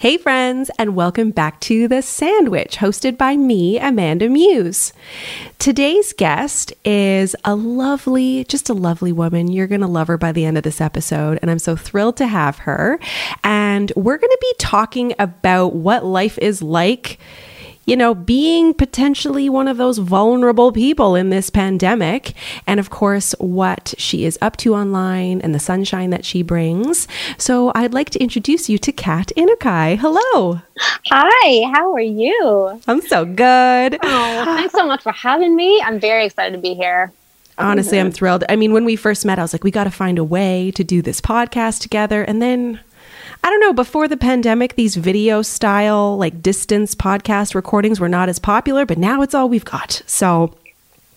Hey, friends, and welcome back to The Sandwich, hosted by me, Amanda Muse. Today's guest is a lovely, just a lovely woman. You're going to love her by the end of this episode, and I'm so thrilled to have her. And we're going to be talking about what life is like you know, being potentially one of those vulnerable people in this pandemic. And of course, what she is up to online and the sunshine that she brings. So I'd like to introduce you to Kat Inukai. Hello. Hi, how are you? I'm so good. Oh, thanks so much for having me. I'm very excited to be here. Honestly, I'm thrilled. I mean, when we first met, I was like, we got to find a way to do this podcast together. And then I don't know, before the pandemic, these video style, like distance podcast recordings were not as popular, but now it's all we've got. So,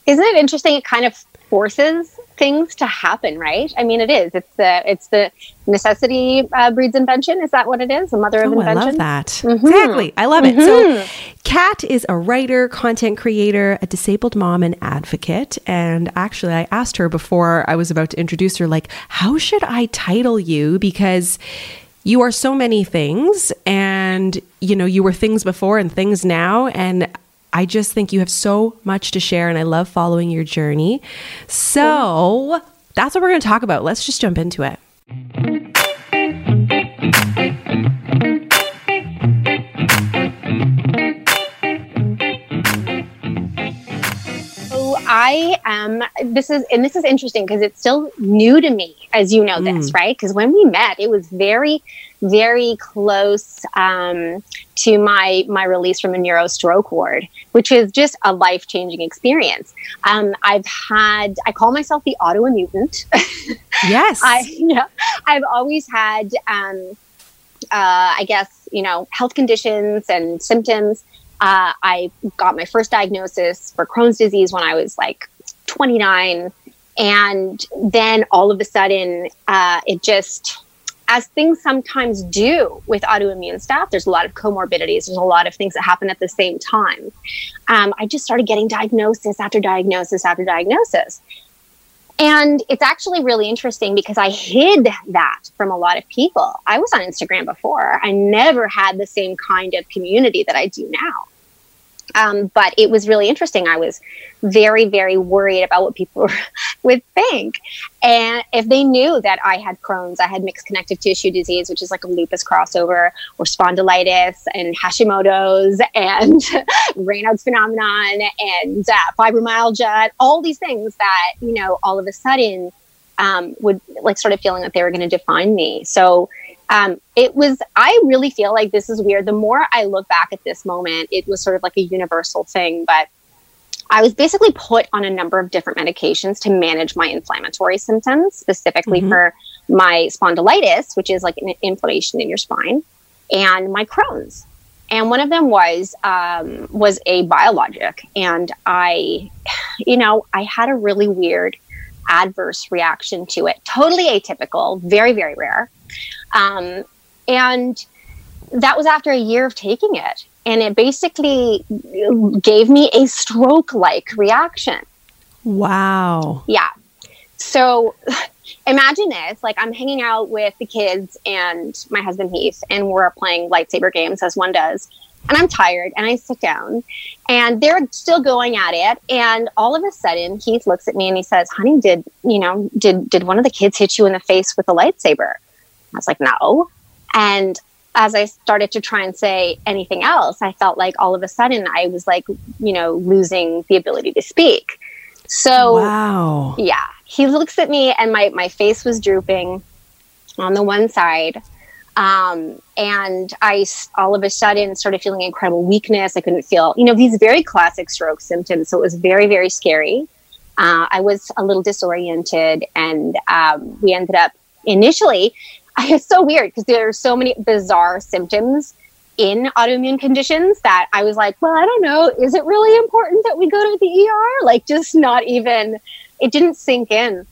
isn't it interesting? It kind of forces things to happen, right? I mean, it is. It's the it's the necessity uh, breeds invention. Is that what it is? The mother of oh, invention. I love that. Mm-hmm. Exactly. I love it. Mm-hmm. So, Kat is a writer, content creator, a disabled mom, and advocate. And actually, I asked her before I was about to introduce her, like, how should I title you? Because you are so many things and you know you were things before and things now and I just think you have so much to share and I love following your journey. So, that's what we're going to talk about. Let's just jump into it. I am this is and this is interesting because it's still new to me as you know mm. this, right? Because when we met, it was very very close um, to my my release from a neuro stroke ward, which is just a life changing experience. Um, I've had I call myself the autoimmutant. Yes, I yeah, I've always had um, uh, I guess you know health conditions and symptoms uh, I got my first diagnosis for Crohn's disease when I was like 29. And then all of a sudden, uh, it just, as things sometimes do with autoimmune stuff, there's a lot of comorbidities, there's a lot of things that happen at the same time. Um, I just started getting diagnosis after diagnosis after diagnosis. And it's actually really interesting because I hid that from a lot of people. I was on Instagram before. I never had the same kind of community that I do now. Um, but it was really interesting. I was very, very worried about what people would think. And if they knew that I had Crohn's, I had mixed connective tissue disease, which is like a lupus crossover, or spondylitis, and Hashimoto's, and Raynaud's phenomenon, and uh, fibromyalgia, all these things that, you know, all of a sudden um, would like of feeling that they were going to define me. So um, it was, I really feel like this is weird. The more I look back at this moment, it was sort of like a universal thing, but I was basically put on a number of different medications to manage my inflammatory symptoms, specifically mm-hmm. for my spondylitis, which is like an inflammation in your spine, and my Crohn's. And one of them was um, was a biologic, and I, you know, I had a really weird adverse reaction to it. Totally atypical, very very rare. Um, and that was after a year of taking it. And it basically gave me a stroke like reaction. Wow. Yeah. So imagine this like, I'm hanging out with the kids and my husband Heath, and we're playing lightsaber games as one does. And I'm tired and I sit down and they're still going at it. And all of a sudden, Heath looks at me and he says, Honey, did, you know, did, did one of the kids hit you in the face with a lightsaber? I was like, no. And as I started to try and say anything else, I felt like all of a sudden I was like, you know, losing the ability to speak. So, wow. Yeah. He looks at me and my, my face was drooping on the one side. Um, and I all of a sudden started feeling incredible weakness. I couldn't feel, you know, these very classic stroke symptoms. So it was very, very scary. Uh, I was a little disoriented, and um, we ended up initially it's so weird because there are so many bizarre symptoms in autoimmune conditions that I was like, well, I don't know. Is it really important that we go to the ER? Like, just not even, it didn't sink in.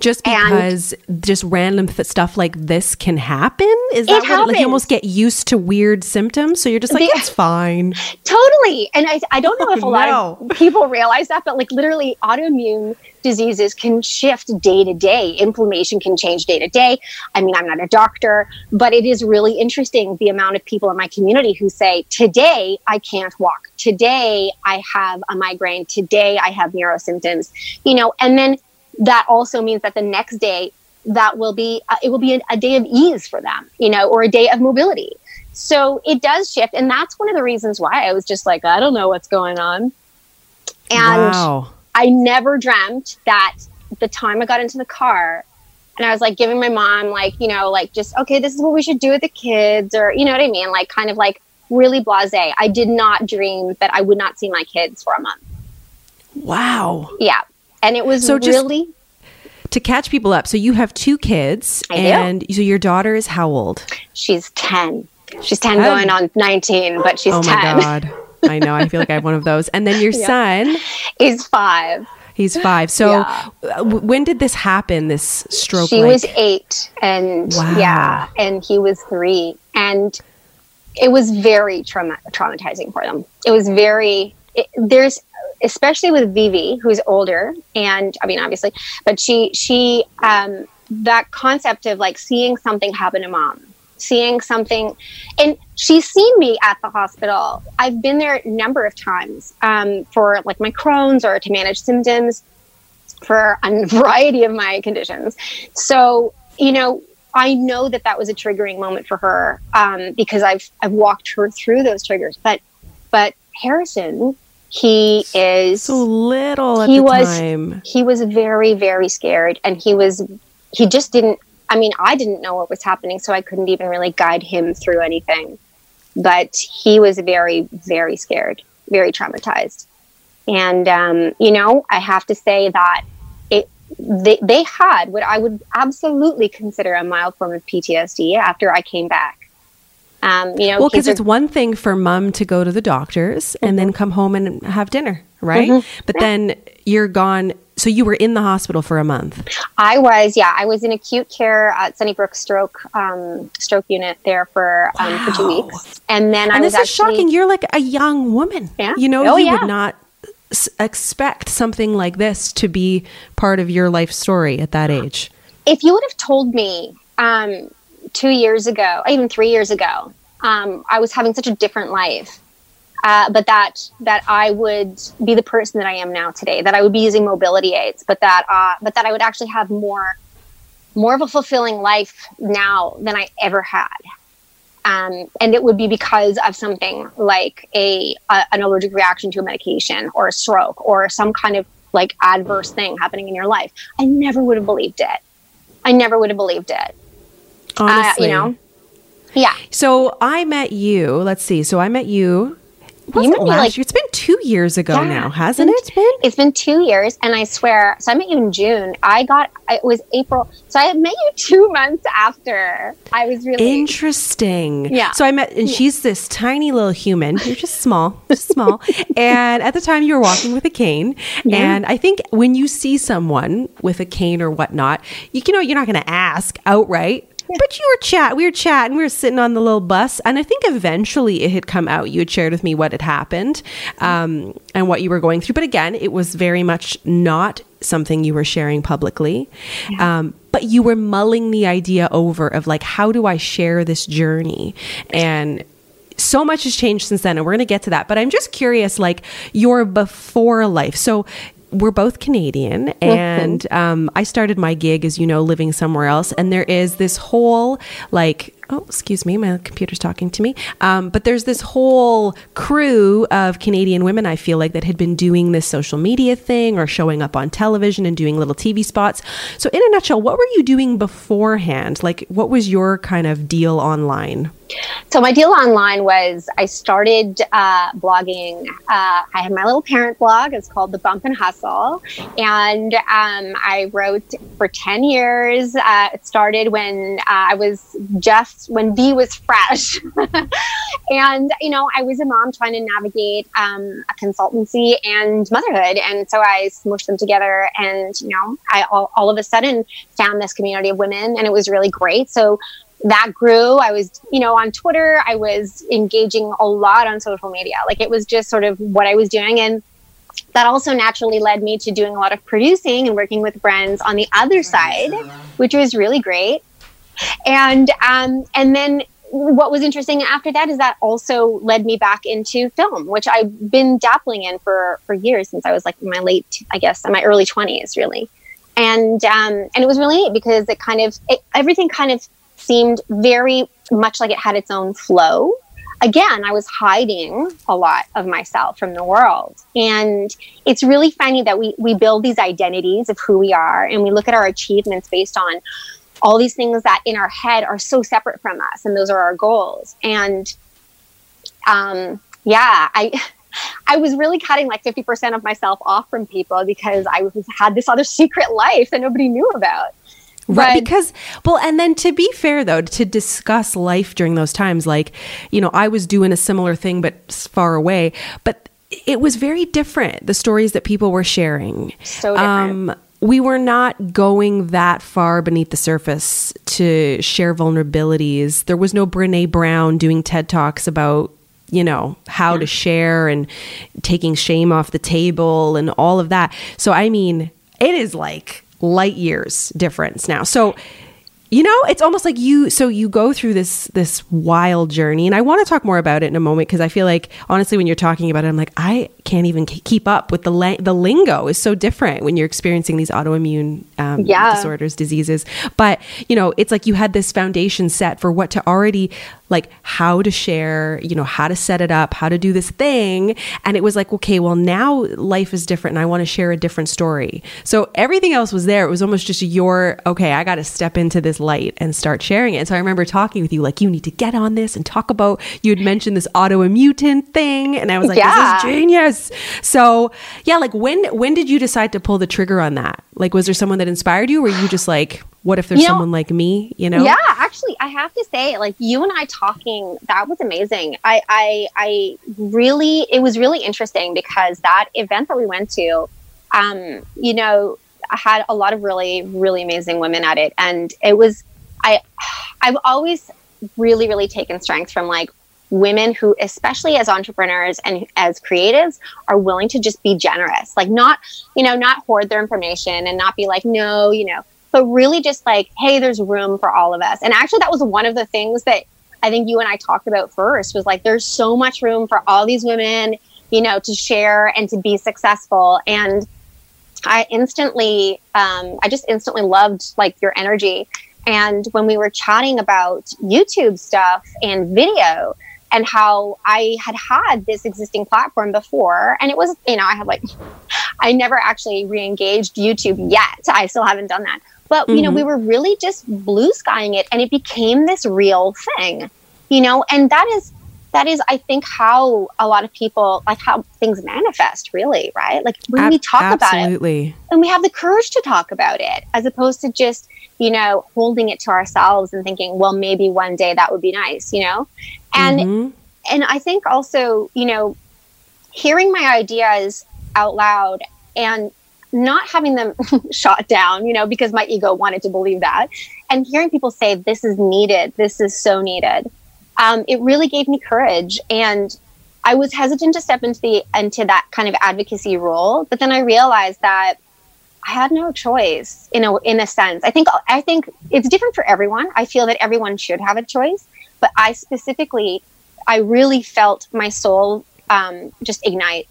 Just because and just random th- stuff like this can happen? Is that what like you almost get used to weird symptoms? So you're just like, the, it's fine. Totally. And I, I don't know if a no. lot of people realize that, but like literally autoimmune diseases can shift day to day. Inflammation can change day to day. I mean, I'm not a doctor, but it is really interesting the amount of people in my community who say, Today I can't walk. Today I have a migraine. Today I have neuro symptoms. You know, and then that also means that the next day that will be uh, it will be a, a day of ease for them you know or a day of mobility so it does shift and that's one of the reasons why i was just like i don't know what's going on and wow. I never dreamt that the time I got into the car and I was like giving my mom like, you know, like just okay, this is what we should do with the kids or you know what I mean? Like kind of like really blasé. I did not dream that I would not see my kids for a month. Wow. Yeah. And it was so really to catch people up. So you have two kids I and do. so your daughter is how old? She's 10. She's 10 going on 19, but she's oh 10. my god. I know. I feel like I have one of those. And then your yeah. son is five. He's five. So yeah. When did this happen? This stroke? She was eight, and wow. yeah, and he was three, and it was very trauma- traumatizing for them. It was very. It, there's especially with Vivi, who's older, and I mean, obviously, but she she um, that concept of like seeing something happen to mom seeing something. And she's seen me at the hospital. I've been there a number of times um, for like my Crohn's or to manage symptoms for a variety of my conditions. So, you know, I know that that was a triggering moment for her um, because I've I've walked her through those triggers. But but Harrison, he is so little. he was time. he was very very scared, and he was he just didn't I mean, I didn't know what was happening, so I couldn't even really guide him through anything. But he was very, very scared, very traumatized. And, um, you know, I have to say that it, they, they had what I would absolutely consider a mild form of PTSD after I came back. Um, you know, well, because it's one thing for mom to go to the doctors mm-hmm. and then come home and have dinner, right? Mm-hmm. But yeah. then you're gone so you were in the hospital for a month. I was, yeah. I was in acute care at Sunnybrook Stroke um, Stroke Unit there for um, for two weeks, and then and I was. This is shocking. You're like a young woman. Yeah. You know, oh, you yeah. would not s- expect something like this to be part of your life story at that age. If you would have told me um, two years ago, even three years ago, um, I was having such a different life uh, but that that I would be the person that I am now today. That I would be using mobility aids, but that uh, but that I would actually have more more of a fulfilling life now than I ever had. Um, and it would be because of something like a, a an allergic reaction to a medication or a stroke or some kind of like adverse thing happening in your life. I never would have believed it. I never would have believed it. Honestly. Uh, you know? Yeah. So I met you, let's see. So I met you was you it last like, year? It's been two years ago yeah, now, hasn't it's been, it? It's been two years, and I swear. So I met you in June. I got it was April. So I met you two months after. I was really interesting. Yeah. So I met, and she's this tiny little human. You're just small, just small. and at the time, you were walking with a cane. Yeah. And I think when you see someone with a cane or whatnot, you, you know, you're not going to ask outright but you were chat. We were chatting. We were sitting on the little bus, and I think eventually it had come out. You had shared with me what had happened um, and what you were going through. But again, it was very much not something you were sharing publicly. Yeah. Um, but you were mulling the idea over of like, how do I share this journey? And so much has changed since then and we're going to get to that but i'm just curious like your before life so we're both Canadian, mm-hmm. and um, I started my gig, as you know, living somewhere else. And there is this whole like, oh, excuse me, my computer's talking to me. Um, but there's this whole crew of Canadian women. I feel like that had been doing this social media thing or showing up on television and doing little TV spots. So, in a nutshell, what were you doing beforehand? Like, what was your kind of deal online? So my deal online was I started uh, blogging. Uh, I had my little parent blog. It's called The Bump and Hustle, and um, I wrote for ten years. Uh, it started when uh, I was just when B was fresh, and you know I was a mom trying to navigate um, a consultancy and motherhood, and so I smushed them together, and you know I all, all of a sudden found this community of women, and it was really great. So that grew. I was, you know, on Twitter, I was engaging a lot on social media. Like it was just sort of what I was doing. And that also naturally led me to doing a lot of producing and working with brands on the other side, which was really great. And um, and then what was interesting after that is that also led me back into film, which I've been dabbling in for for years since I was like in my late, I guess, in my early twenties, really. And um, and it was really neat because it kind of it, everything kind of seemed very much like it had its own flow. Again, I was hiding a lot of myself from the world. And it's really funny that we, we build these identities of who we are and we look at our achievements based on all these things that in our head are so separate from us. And those are our goals. And um, yeah, I. I was really cutting like 50% of myself off from people because I was, had this other secret life that nobody knew about. Right. Because, well, and then to be fair, though, to discuss life during those times, like, you know, I was doing a similar thing, but far away. But it was very different, the stories that people were sharing. So different. Um, we were not going that far beneath the surface to share vulnerabilities. There was no Brene Brown doing TED Talks about you know how yeah. to share and taking shame off the table and all of that. So I mean, it is like light years difference now. So you know it's almost like you so you go through this this wild journey and i want to talk more about it in a moment because i feel like honestly when you're talking about it i'm like i can't even keep up with the la- the lingo is so different when you're experiencing these autoimmune um, yeah. disorders diseases but you know it's like you had this foundation set for what to already like how to share, you know, how to set it up, how to do this thing. And it was like, okay, well, now life is different and I want to share a different story. So everything else was there. It was almost just your, okay, I got to step into this light and start sharing it. And so I remember talking with you, like, you need to get on this and talk about, you had mentioned this autoimmune thing. And I was like, yeah. this is genius. So yeah, like when, when did you decide to pull the trigger on that? Like, was there someone that inspired you or were you just like, what if there's you know, someone like me you know? Yeah actually i have to say like you and i talking that was amazing. I i i really it was really interesting because that event that we went to um you know I had a lot of really really amazing women at it. And it was i i've always really really taken strength from like women who especially as entrepreneurs and as creatives are willing to just be generous like not you know not hoard their information and not be like no you know but really just like, hey, there's room for all of us. And actually, that was one of the things that I think you and I talked about first was like, there's so much room for all these women, you know, to share and to be successful. And I instantly, um, I just instantly loved like your energy. And when we were chatting about YouTube stuff and video, and how I had had this existing platform before. And it was, you know, I had like, I never actually re engaged YouTube yet. I still haven't done that. But, mm-hmm. you know, we mm-hmm. were really just blue skying it and it became this real thing, you know, and that is, that is, I think, how a lot of people like how things manifest, really, right? Like when Ab- we talk absolutely. about it and we have the courage to talk about it as opposed to just, you know, holding it to ourselves and thinking, well, maybe one day that would be nice, you know? And, mm-hmm. and I think also, you know, hearing my ideas out loud and not having them shot down, you know, because my ego wanted to believe that, and hearing people say, this is needed, this is so needed, um, it really gave me courage. And I was hesitant to step into the into that kind of advocacy role, but then I realized that I had no choice in a in a sense. I think I think it's different for everyone. I feel that everyone should have a choice, but I specifically, I really felt my soul um, just ignite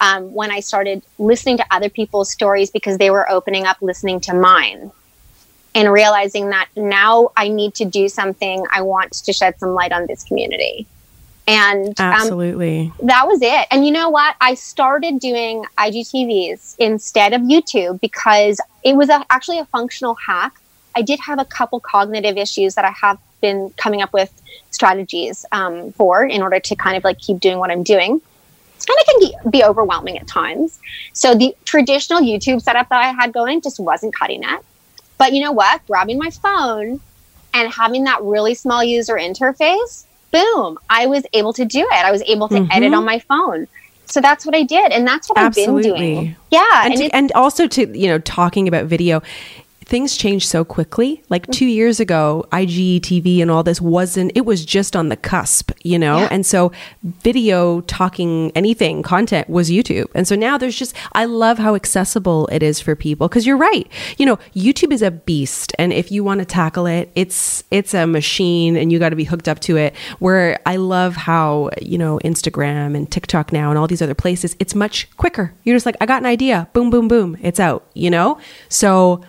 um, when I started listening to other people's stories because they were opening up, listening to mine, and realizing that now I need to do something. I want to shed some light on this community. And um, absolutely, that was it. And you know what? I started doing IGTVs instead of YouTube because it was a, actually a functional hack. I did have a couple cognitive issues that I have been coming up with strategies um, for in order to kind of like keep doing what I'm doing. And it can be overwhelming at times. So the traditional YouTube setup that I had going just wasn't cutting it. But you know what? Grabbing my phone and having that really small user interface, boom, I was able to do it. I was able to mm-hmm. edit on my phone. So that's what I did. And that's what Absolutely. I've been doing. Yeah. And, and, to, and also to, you know, talking about video, things change so quickly. Like mm-hmm. two years ago, IGTV and all this wasn't, it was just on the cusp, you know? Yeah. And so video, talking, anything, content was YouTube. And so now there's just, I love how accessible it is for people because you're right. You know, YouTube is a beast. And if you want to tackle it, it's, it's a machine and you got to be hooked up to it. Where I love how, you know, Instagram and TikTok now and all these other places, it's much quicker. You're just like, I got an idea. Boom, boom, boom. It's out, you know? So,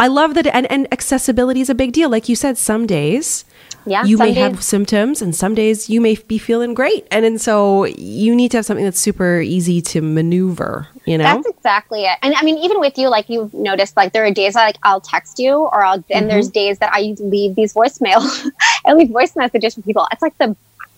I love that, and, and accessibility is a big deal. Like you said, some days yeah, you may days. have symptoms, and some days you may be feeling great, and and so you need to have something that's super easy to maneuver. You know, that's exactly it. And I mean, even with you, like you've noticed, like there are days that, like I'll text you, or I'll, and mm-hmm. there's days that I leave these voicemail, I leave voice messages for people. It's like the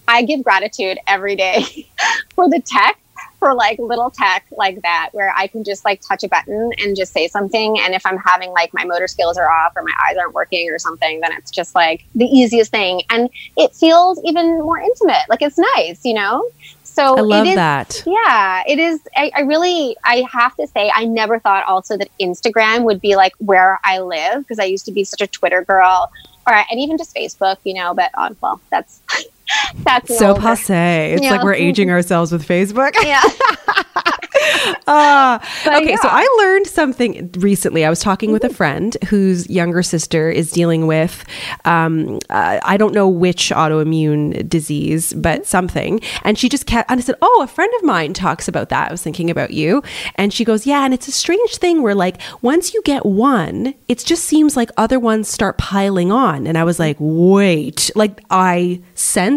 I give gratitude every day for the tech for like little tech like that where I can just like touch a button and just say something. And if I'm having like my motor skills are off or my eyes aren't working or something, then it's just like the easiest thing. And it feels even more intimate. Like it's nice, you know? So I love it is, that. Yeah, it is. I, I, really, I have to say, I never thought also that Instagram would be like where I live because I used to be such a Twitter girl, or and even just Facebook, you know. But on, well, that's that's so passe. It's yeah. like we're aging ourselves with Facebook. Yeah. uh, okay, yeah. so I learned something recently. I was talking with a mm-hmm. friend whose younger sister is dealing with, um, uh, I don't know which autoimmune disease, but mm-hmm. something. And she just kept, and I said, Oh, a friend of mine talks about that. I was thinking about you. And she goes, Yeah. And it's a strange thing where, like, once you get one, it just seems like other ones start piling on. And I was like, Wait, like, I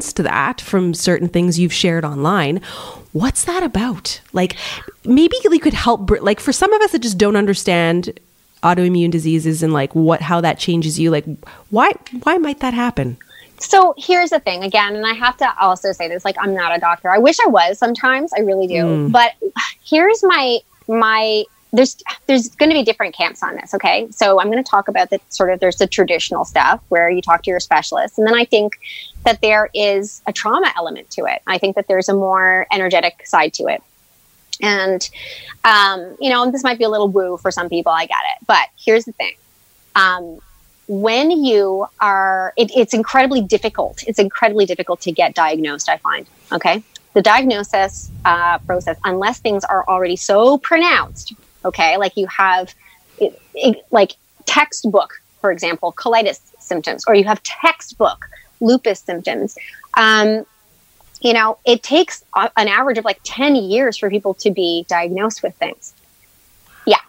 sensed that from certain things you've shared online what's that about? Like, maybe you could help, like, for some of us that just don't understand autoimmune diseases and like what how that changes you like why why might that happen so here's the thing again and i have to also say this like i'm not a doctor i wish i was sometimes i really do mm. but here's my my there's there's going to be different camps on this okay so i'm going to talk about the sort of there's the traditional stuff where you talk to your specialist and then i think that there is a trauma element to it. I think that there's a more energetic side to it. And, um, you know, this might be a little woo for some people, I get it. But here's the thing. Um, when you are, it, it's incredibly difficult. It's incredibly difficult to get diagnosed, I find. Okay. The diagnosis uh, process, unless things are already so pronounced, okay, like you have, it, it, like textbook, for example, colitis symptoms, or you have textbook lupus symptoms. Um, you know, it takes an average of like 10 years for people to be diagnosed with things. Yeah,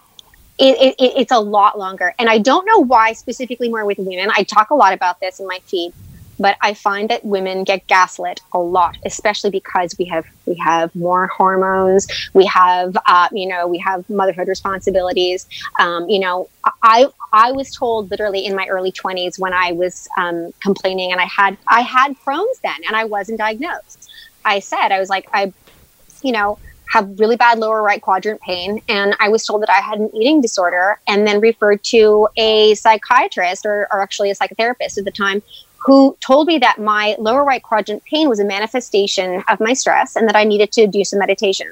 it, it, it's a lot longer. And I don't know why specifically more with women. I talk a lot about this in my feed but I find that women get gaslit a lot, especially because we have we have more hormones, we have uh, you know we have motherhood responsibilities. Um, you know, I I was told literally in my early twenties when I was um, complaining, and I had I had Crohn's then, and I wasn't diagnosed. I said I was like I, you know, have really bad lower right quadrant pain. And I was told that I had an eating disorder and then referred to a psychiatrist or, or, actually a psychotherapist at the time who told me that my lower right quadrant pain was a manifestation of my stress and that I needed to do some meditation.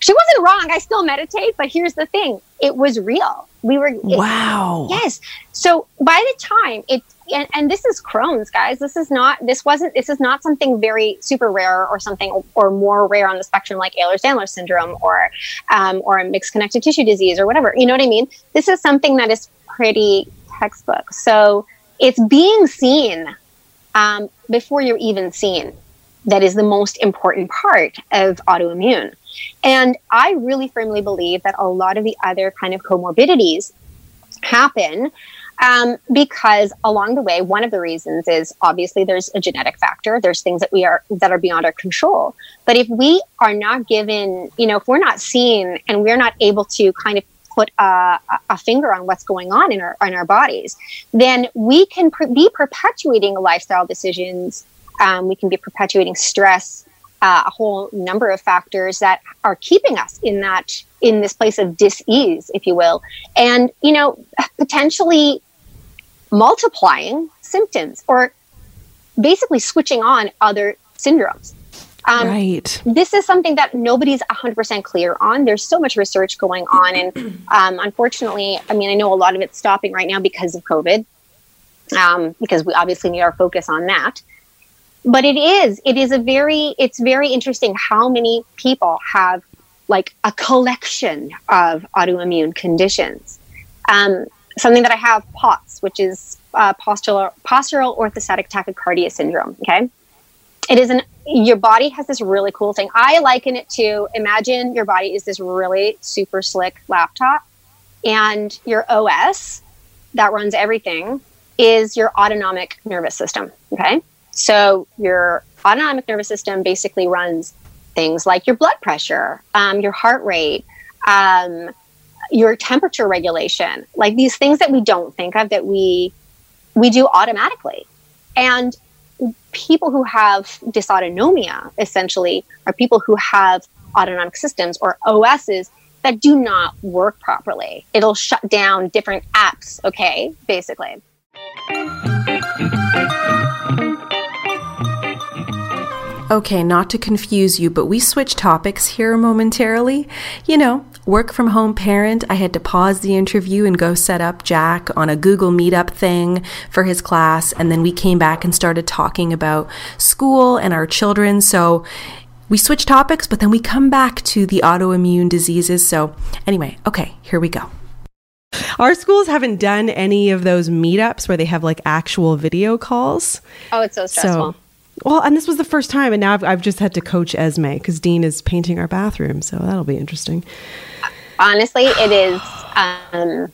She wasn't wrong. I still meditate, but here's the thing it was real. We were. It, wow. Yes. So by the time it, and, and, this is Crohn's, guys. This is not, this wasn't, this is not something very super rare or something or more rare on the spectrum like Ehlers-Danlos syndrome or, um, or a mixed connective tissue disease or whatever. You know what I mean? This is something that is pretty textbook. So, it's being seen um, before you're even seen that is the most important part of autoimmune. And I really firmly believe that a lot of the other kind of comorbidities happen um, because along the way, one of the reasons is obviously there's a genetic factor. There's things that we are that are beyond our control. But if we are not given, you know, if we're not seen and we're not able to kind of put a, a finger on what's going on in our in our bodies, then we can be perpetuating lifestyle decisions. Um, we can be perpetuating stress, uh, a whole number of factors that are keeping us in that in this place of dis-ease, if you will, and you know potentially multiplying symptoms or basically switching on other syndromes. Um, right. This is something that nobody's 100% clear on. There's so much research going on. And um, unfortunately, I mean, I know a lot of it's stopping right now because of COVID, um, because we obviously need our focus on that. But it is, it is a very, it's very interesting how many people have like a collection of autoimmune conditions. Um, something that I have POTS, which is uh, postural, postural orthostatic tachycardia syndrome. Okay. It is an, your body has this really cool thing. I liken it to imagine your body is this really super slick laptop and your OS that runs everything is your autonomic nervous system. Okay. So your autonomic nervous system basically runs things like your blood pressure, um, your heart rate, um, your temperature regulation, like these things that we don't think of that we we do automatically. And people who have dysautonomia essentially are people who have autonomic systems or OSs that do not work properly. It'll shut down different apps, okay, basically. Okay, not to confuse you, but we switch topics here momentarily. You know, work from home parent, I had to pause the interview and go set up Jack on a Google Meetup thing for his class. And then we came back and started talking about school and our children. So we switch topics, but then we come back to the autoimmune diseases. So, anyway, okay, here we go. Our schools haven't done any of those meetups where they have like actual video calls. Oh, it's so stressful. So, well, and this was the first time, and now I've, I've just had to coach Esme because Dean is painting our bathroom, so that'll be interesting. Honestly, it is. Um,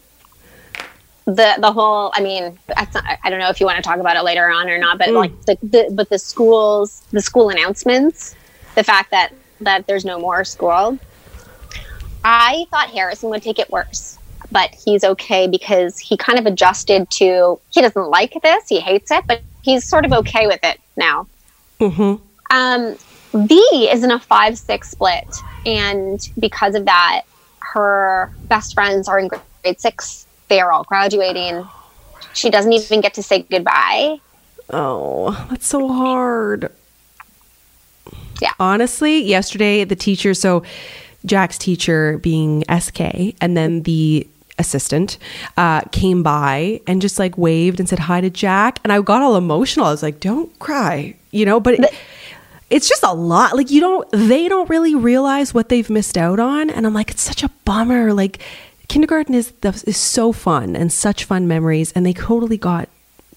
the the whole i mean not, i don't know if you want to talk about it later on or not but mm. like the, the but the schools the school announcements the fact that that there's no more school i thought harrison would take it worse but he's okay because he kind of adjusted to he doesn't like this he hates it but he's sort of okay with it now Mm-hmm. Um, V is in a five six split, and because of that, her best friends are in grade six. They are all graduating. She doesn't even get to say goodbye. Oh, that's so hard. Yeah. Honestly, yesterday the teacher, so Jack's teacher being SK, and then the assistant uh, came by and just like waved and said hi to Jack. And I got all emotional. I was like, don't cry, you know, but. it's just a lot. Like you don't, they don't really realize what they've missed out on, and I'm like, it's such a bummer. Like kindergarten is the, is so fun and such fun memories, and they totally got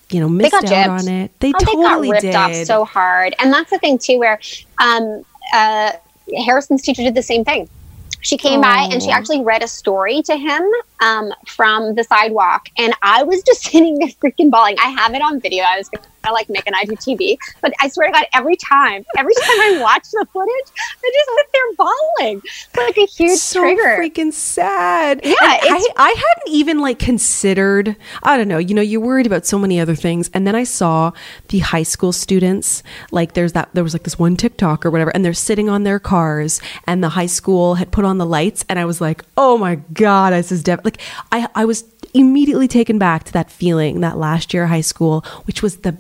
you know missed out gypped. on it. They oh, totally they got ripped did. off so hard, and that's the thing too, where um, uh, Harrison's teacher did the same thing she came Aww. by and she actually read a story to him um, from the sidewalk. And I was just sitting there freaking bawling. I have it on video. I was to like I do TV. But I swear to God, every time, every time I watch the footage, I just sit there bawling. It's like a huge so trigger. freaking sad. Yeah. I, I hadn't even like considered, I don't know, you know, you're worried about so many other things. And then I saw the high school students, like there's that, there was like this one TikTok or whatever, and they're sitting on their cars and the high school had put on the lights. And I was like, oh my God, this is like, I, I was immediately taken back to that feeling that last year of high school, which was the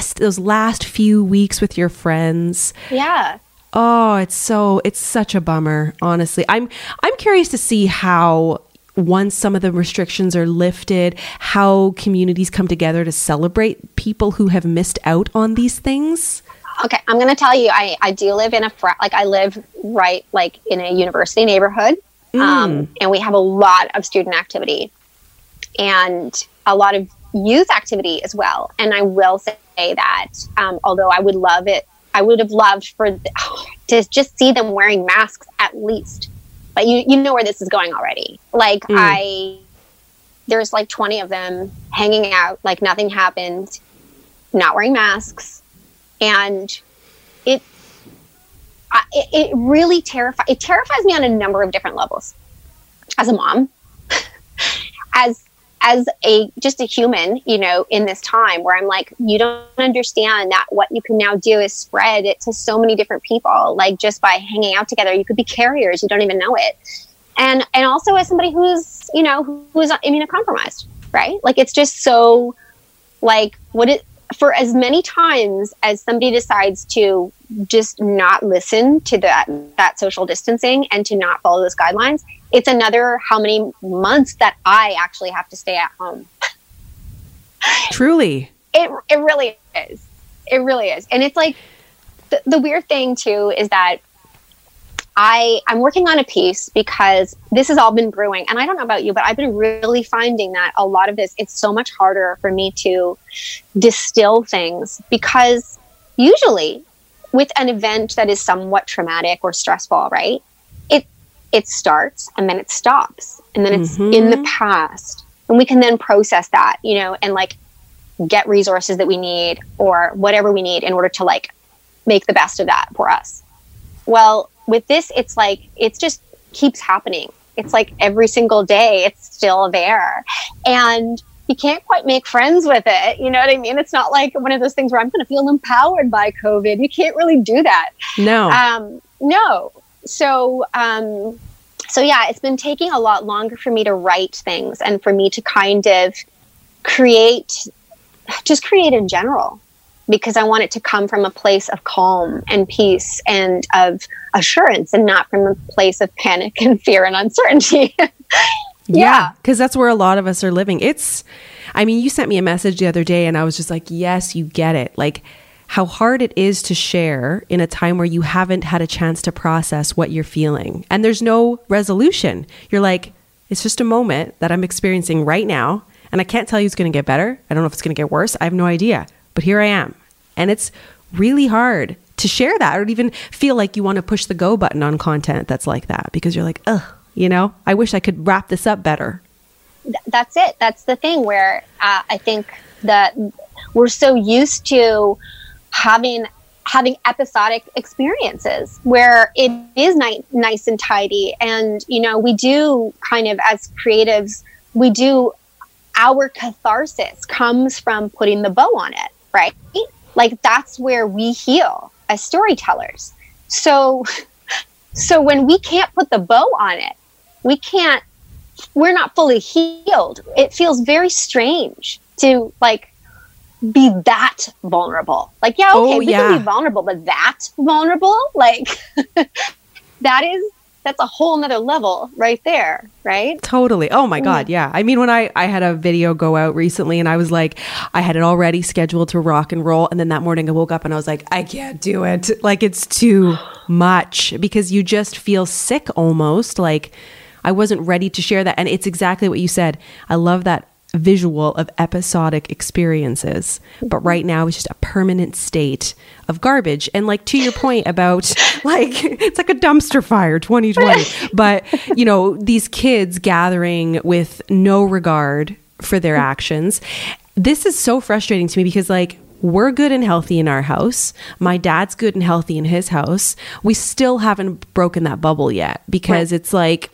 best. Those last few weeks with your friends. Yeah. Oh, it's so it's such a bummer, honestly. I'm I'm curious to see how once some of the restrictions are lifted, how communities come together to celebrate people who have missed out on these things. Okay, I'm going to tell you I I do live in a frat like I live right like in a university neighborhood. Mm. Um, and we have a lot of student activity and a lot of youth activity as well. And I will say that um, although I would love it, I would have loved for oh, to just see them wearing masks at least. But you you know where this is going already. Like mm. I there's like 20 of them hanging out like nothing happened, not wearing masks. And it it, it really terrifies it terrifies me on a number of different levels as a mom as as a just a human, you know, in this time where I'm like, you don't understand that what you can now do is spread it to so many different people. Like just by hanging out together, you could be carriers, you don't even know it. And and also as somebody who's, you know, who's immunocompromised, right? Like it's just so like what it for as many times as somebody decides to just not listen to that that social distancing and to not follow those guidelines, it's another how many months that I actually have to stay at home. Truly. It it really is. It really is. And it's like the, the weird thing too is that I I'm working on a piece because this has all been brewing and I don't know about you but I've been really finding that a lot of this it's so much harder for me to distill things because usually with an event that is somewhat traumatic or stressful, right? It it starts and then it stops and then it's mm-hmm. in the past and we can then process that, you know, and like get resources that we need or whatever we need in order to like make the best of that for us. Well, with this, it's like, it's just keeps happening. It's like every single day, it's still there. And you can't quite make friends with it. You know what I mean? It's not like one of those things where I'm going to feel empowered by COVID. You can't really do that. No. Um, no. So, um, so yeah, it's been taking a lot longer for me to write things and for me to kind of create, just create in general because I want it to come from a place of calm and peace and of assurance and not from a place of panic and fear and uncertainty. yeah. Because that's where a lot of us are living. It's, I mean, you sent me a message the other day and I was just like, yes, you get it. Like, how hard it is to share in a time where you haven't had a chance to process what you're feeling. And there's no resolution. You're like, it's just a moment that I'm experiencing right now. And I can't tell you it's going to get better. I don't know if it's going to get worse. I have no idea. But here I am. And it's really hard to share that or even feel like you want to push the go button on content that's like that because you're like, ugh, you know, I wish I could wrap this up better. That's it. That's the thing where uh, I think that we're so used to having having episodic experiences where it is ni- nice and tidy and you know we do kind of as creatives we do our catharsis comes from putting the bow on it right like that's where we heal as storytellers. So so when we can't put the bow on it, we can't we're not fully healed. It feels very strange to like be that vulnerable. Like, yeah, okay, oh, we yeah. can be vulnerable, but that vulnerable, like that is that's a whole nother level right there right totally oh my mm. god yeah i mean when i i had a video go out recently and i was like i had it already scheduled to rock and roll and then that morning i woke up and i was like i can't do it like it's too much because you just feel sick almost like i wasn't ready to share that and it's exactly what you said i love that visual of episodic experiences. But right now it's just a permanent state of garbage. And like to your point about like it's like a dumpster fire 2020. but you know, these kids gathering with no regard for their actions. This is so frustrating to me because like we're good and healthy in our house. My dad's good and healthy in his house. We still haven't broken that bubble yet because right. it's like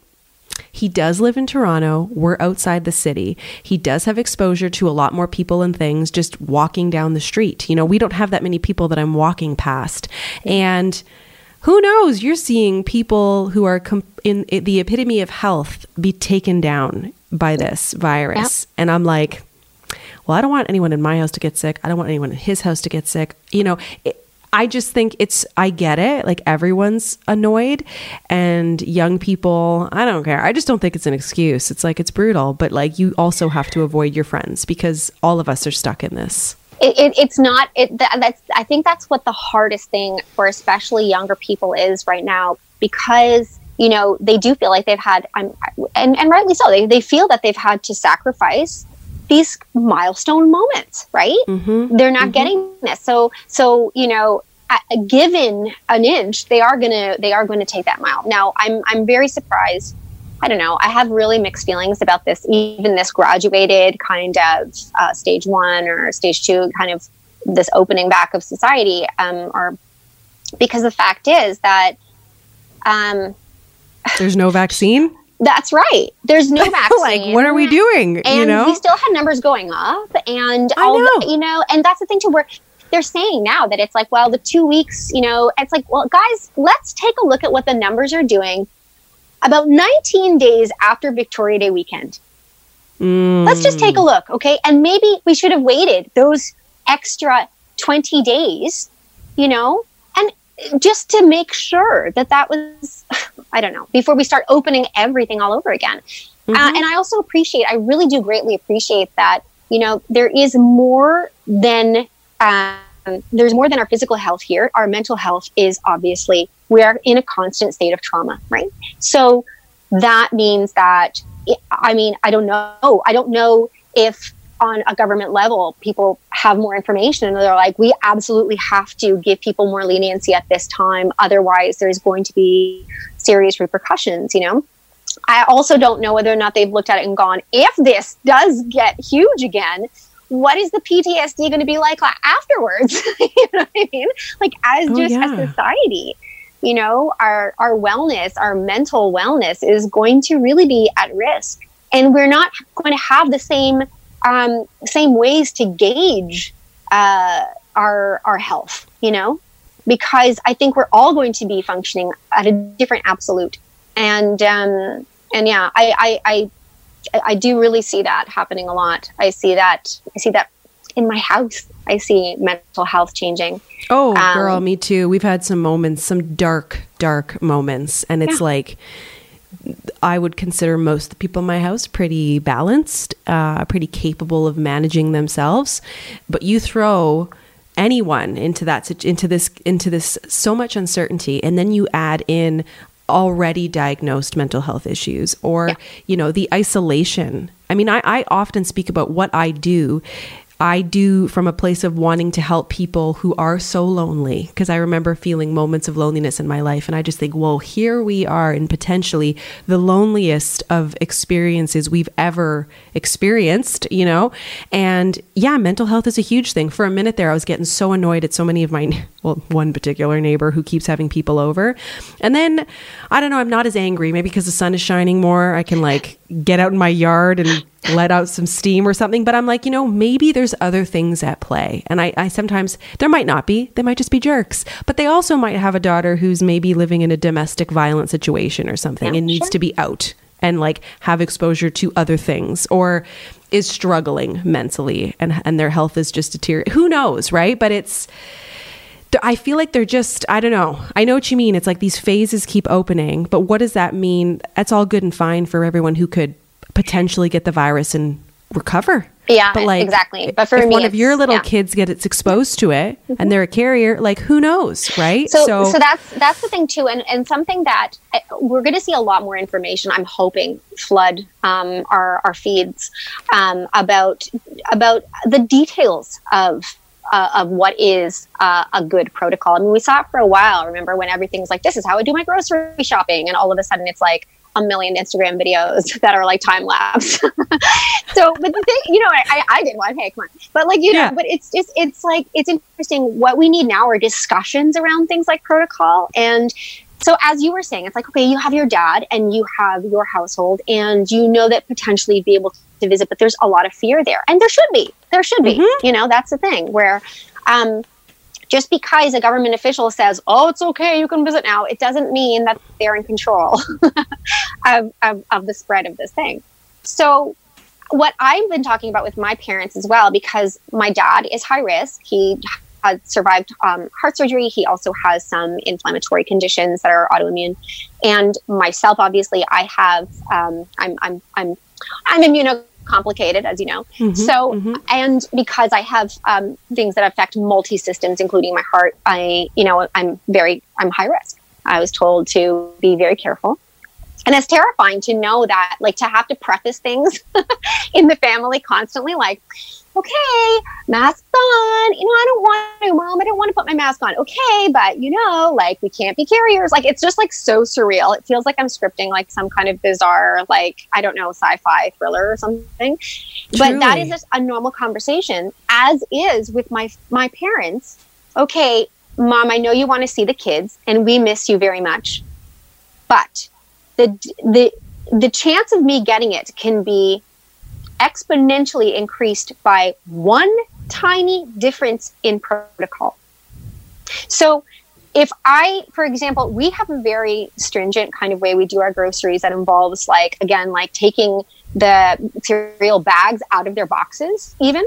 he does live in Toronto. We're outside the city. He does have exposure to a lot more people and things just walking down the street. You know, we don't have that many people that I'm walking past. And who knows? You're seeing people who are in the epitome of health be taken down by this virus. Yep. And I'm like, well, I don't want anyone in my house to get sick. I don't want anyone in his house to get sick. You know, it, I just think it's, I get it. Like everyone's annoyed and young people, I don't care. I just don't think it's an excuse. It's like, it's brutal, but like you also have to avoid your friends because all of us are stuck in this. It, it, it's not it that, that's i think that's what the hardest thing for especially younger people is right now because you know they do feel like they've had I'm and, and rightly so they, they feel that they've had to sacrifice these milestone moments, right? Mm-hmm. They're not mm-hmm. getting this. So, so you know, given an inch, they are gonna they are going to take that mile. Now, I'm I'm very surprised. I don't know. I have really mixed feelings about this. Even this graduated kind of uh, stage one or stage two, kind of this opening back of society, um, or because the fact is that um, there's no vaccine. That's right. There's no vaccine. like, what are we doing? And you know, we still had numbers going up, and all know. The, you know, and that's the thing too. Where they're saying now that it's like, well, the two weeks, you know, it's like, well, guys, let's take a look at what the numbers are doing. About 19 days after Victoria Day weekend, Mm. let's just take a look, okay? And maybe we should have waited those extra 20 days, you know, and just to make sure that that was, I don't know, before we start opening everything all over again. Uh, Mhm. and I also appreciate, I really do greatly appreciate that, you know, there is more than, um, there's more than our physical health here. Our mental health is obviously, we are in a constant state of trauma, right? So that means that, I mean, I don't know. I don't know if on a government level people have more information and they're like, we absolutely have to give people more leniency at this time. Otherwise, there's going to be serious repercussions, you know? I also don't know whether or not they've looked at it and gone, if this does get huge again, what is the PTSD going to be like afterwards? you know what I mean? Like as Oh, just yeah. a society, you know, our our wellness, our mental wellness is going to really be at risk, and we're not going to have the same um, same ways to gauge uh, our our health. You know, because I think we're all going to be functioning at a different absolute, and um, and yeah, I, I I I do really see that happening a lot. I see that I see that in my house. I see mental health changing. Oh, Um, girl, me too. We've had some moments, some dark, dark moments. And it's Yeah. like, I would consider most of the people in my house pretty balanced, uh, pretty capable of managing themselves. But you throw anyone into that into this into this so much uncertainty and then you add in already diagnosed mental health issues or you know the isolation. I mean I, I often speak about what i do I do from a place of wanting to help people who are so lonely because I remember feeling moments of loneliness in my life. And I just think, well, here we are in potentially the loneliest of experiences we've ever experienced, you know? And yeah, mental health is a huge thing. For a minute there, I was getting so annoyed at so many of my, well, one particular neighbor who keeps having people over. And then I don't know, I'm not as angry, maybe because the sun is shining more. I can like get out in my yard and let out some steam or something. But I'm like, you know, maybe there's other things at play. And I, I sometimes, there might not be, they might just be jerks, but they also might have a daughter who's maybe living in a domestic violence situation or something Yeah, and needs sure. to be out and like have exposure to other things or is struggling mentally and, and their health is just deteriorating. Who knows, right? But it's, I feel like they're just, I don't know. I know what you mean. It's like these phases keep opening, but what does that mean? That's all good and fine for everyone who could potentially get the virus and recover. Yeah, but like exactly. But for if me, one of your little yeah. Mm-hmm. kids gets exposed to it and they're a carrier, like who knows, right? So, so, that's that's the thing too, and and something that uh, we're going to see a lot more information. I'm hoping flood um, our our feeds um, about about the details of. Uh, of what is uh, a good protocol. I mean, we saw it for a while. Remember when everything's like, "This is how I do my grocery shopping," and all of a sudden, it's like a million Instagram videos that are like time lapse. so, but the thing, you know, I, I did one. Hey, come on. But like, you Yeah. know, but it's just, it's like, it's interesting. What we need now are discussions around things like protocol. And so, as you were saying, it's like, okay, you have your dad and you have your household, and you know that potentially be able to visit, but there's a lot of fear there. And there should be. There should be. You know, that's the thing where, um, just because a government official says, "Oh, it's okay, you can visit now," it doesn't mean that they're in control of, of, of the spread of this thing. So, what I've been talking about with my parents as well, because my dad is high risk. He has survived um, heart surgery. He also has some inflammatory conditions that are autoimmune, and myself, obviously, I have. Um, I'm I'm I'm I'm immunocomplicated, as you know. Mhm, So, mhm. and because I have um, things that affect multi systems, including my heart, I, you know, I'm very, I'm high risk. I was told to be very careful. And it's terrifying to know that, like, to have to preface things in the family constantly, like, okay, mask on. You know, I don't want to, mom. I don't want to put my mask on. Okay, but you know, like, we can't be carriers. Like, it's just like so surreal. It feels like I'm scripting like some kind of bizarre, like, I don't know, sci fi thriller or something but that is just a normal conversation as is with my my parents okay mom i know you want to see the kids and we miss you very much but the the the chance of me getting it can be exponentially increased by one tiny difference in protocol. So, if I, for example, we have a very stringent kind of way we do our groceries that involves, like, again, like taking the cereal bags out of their boxes, even.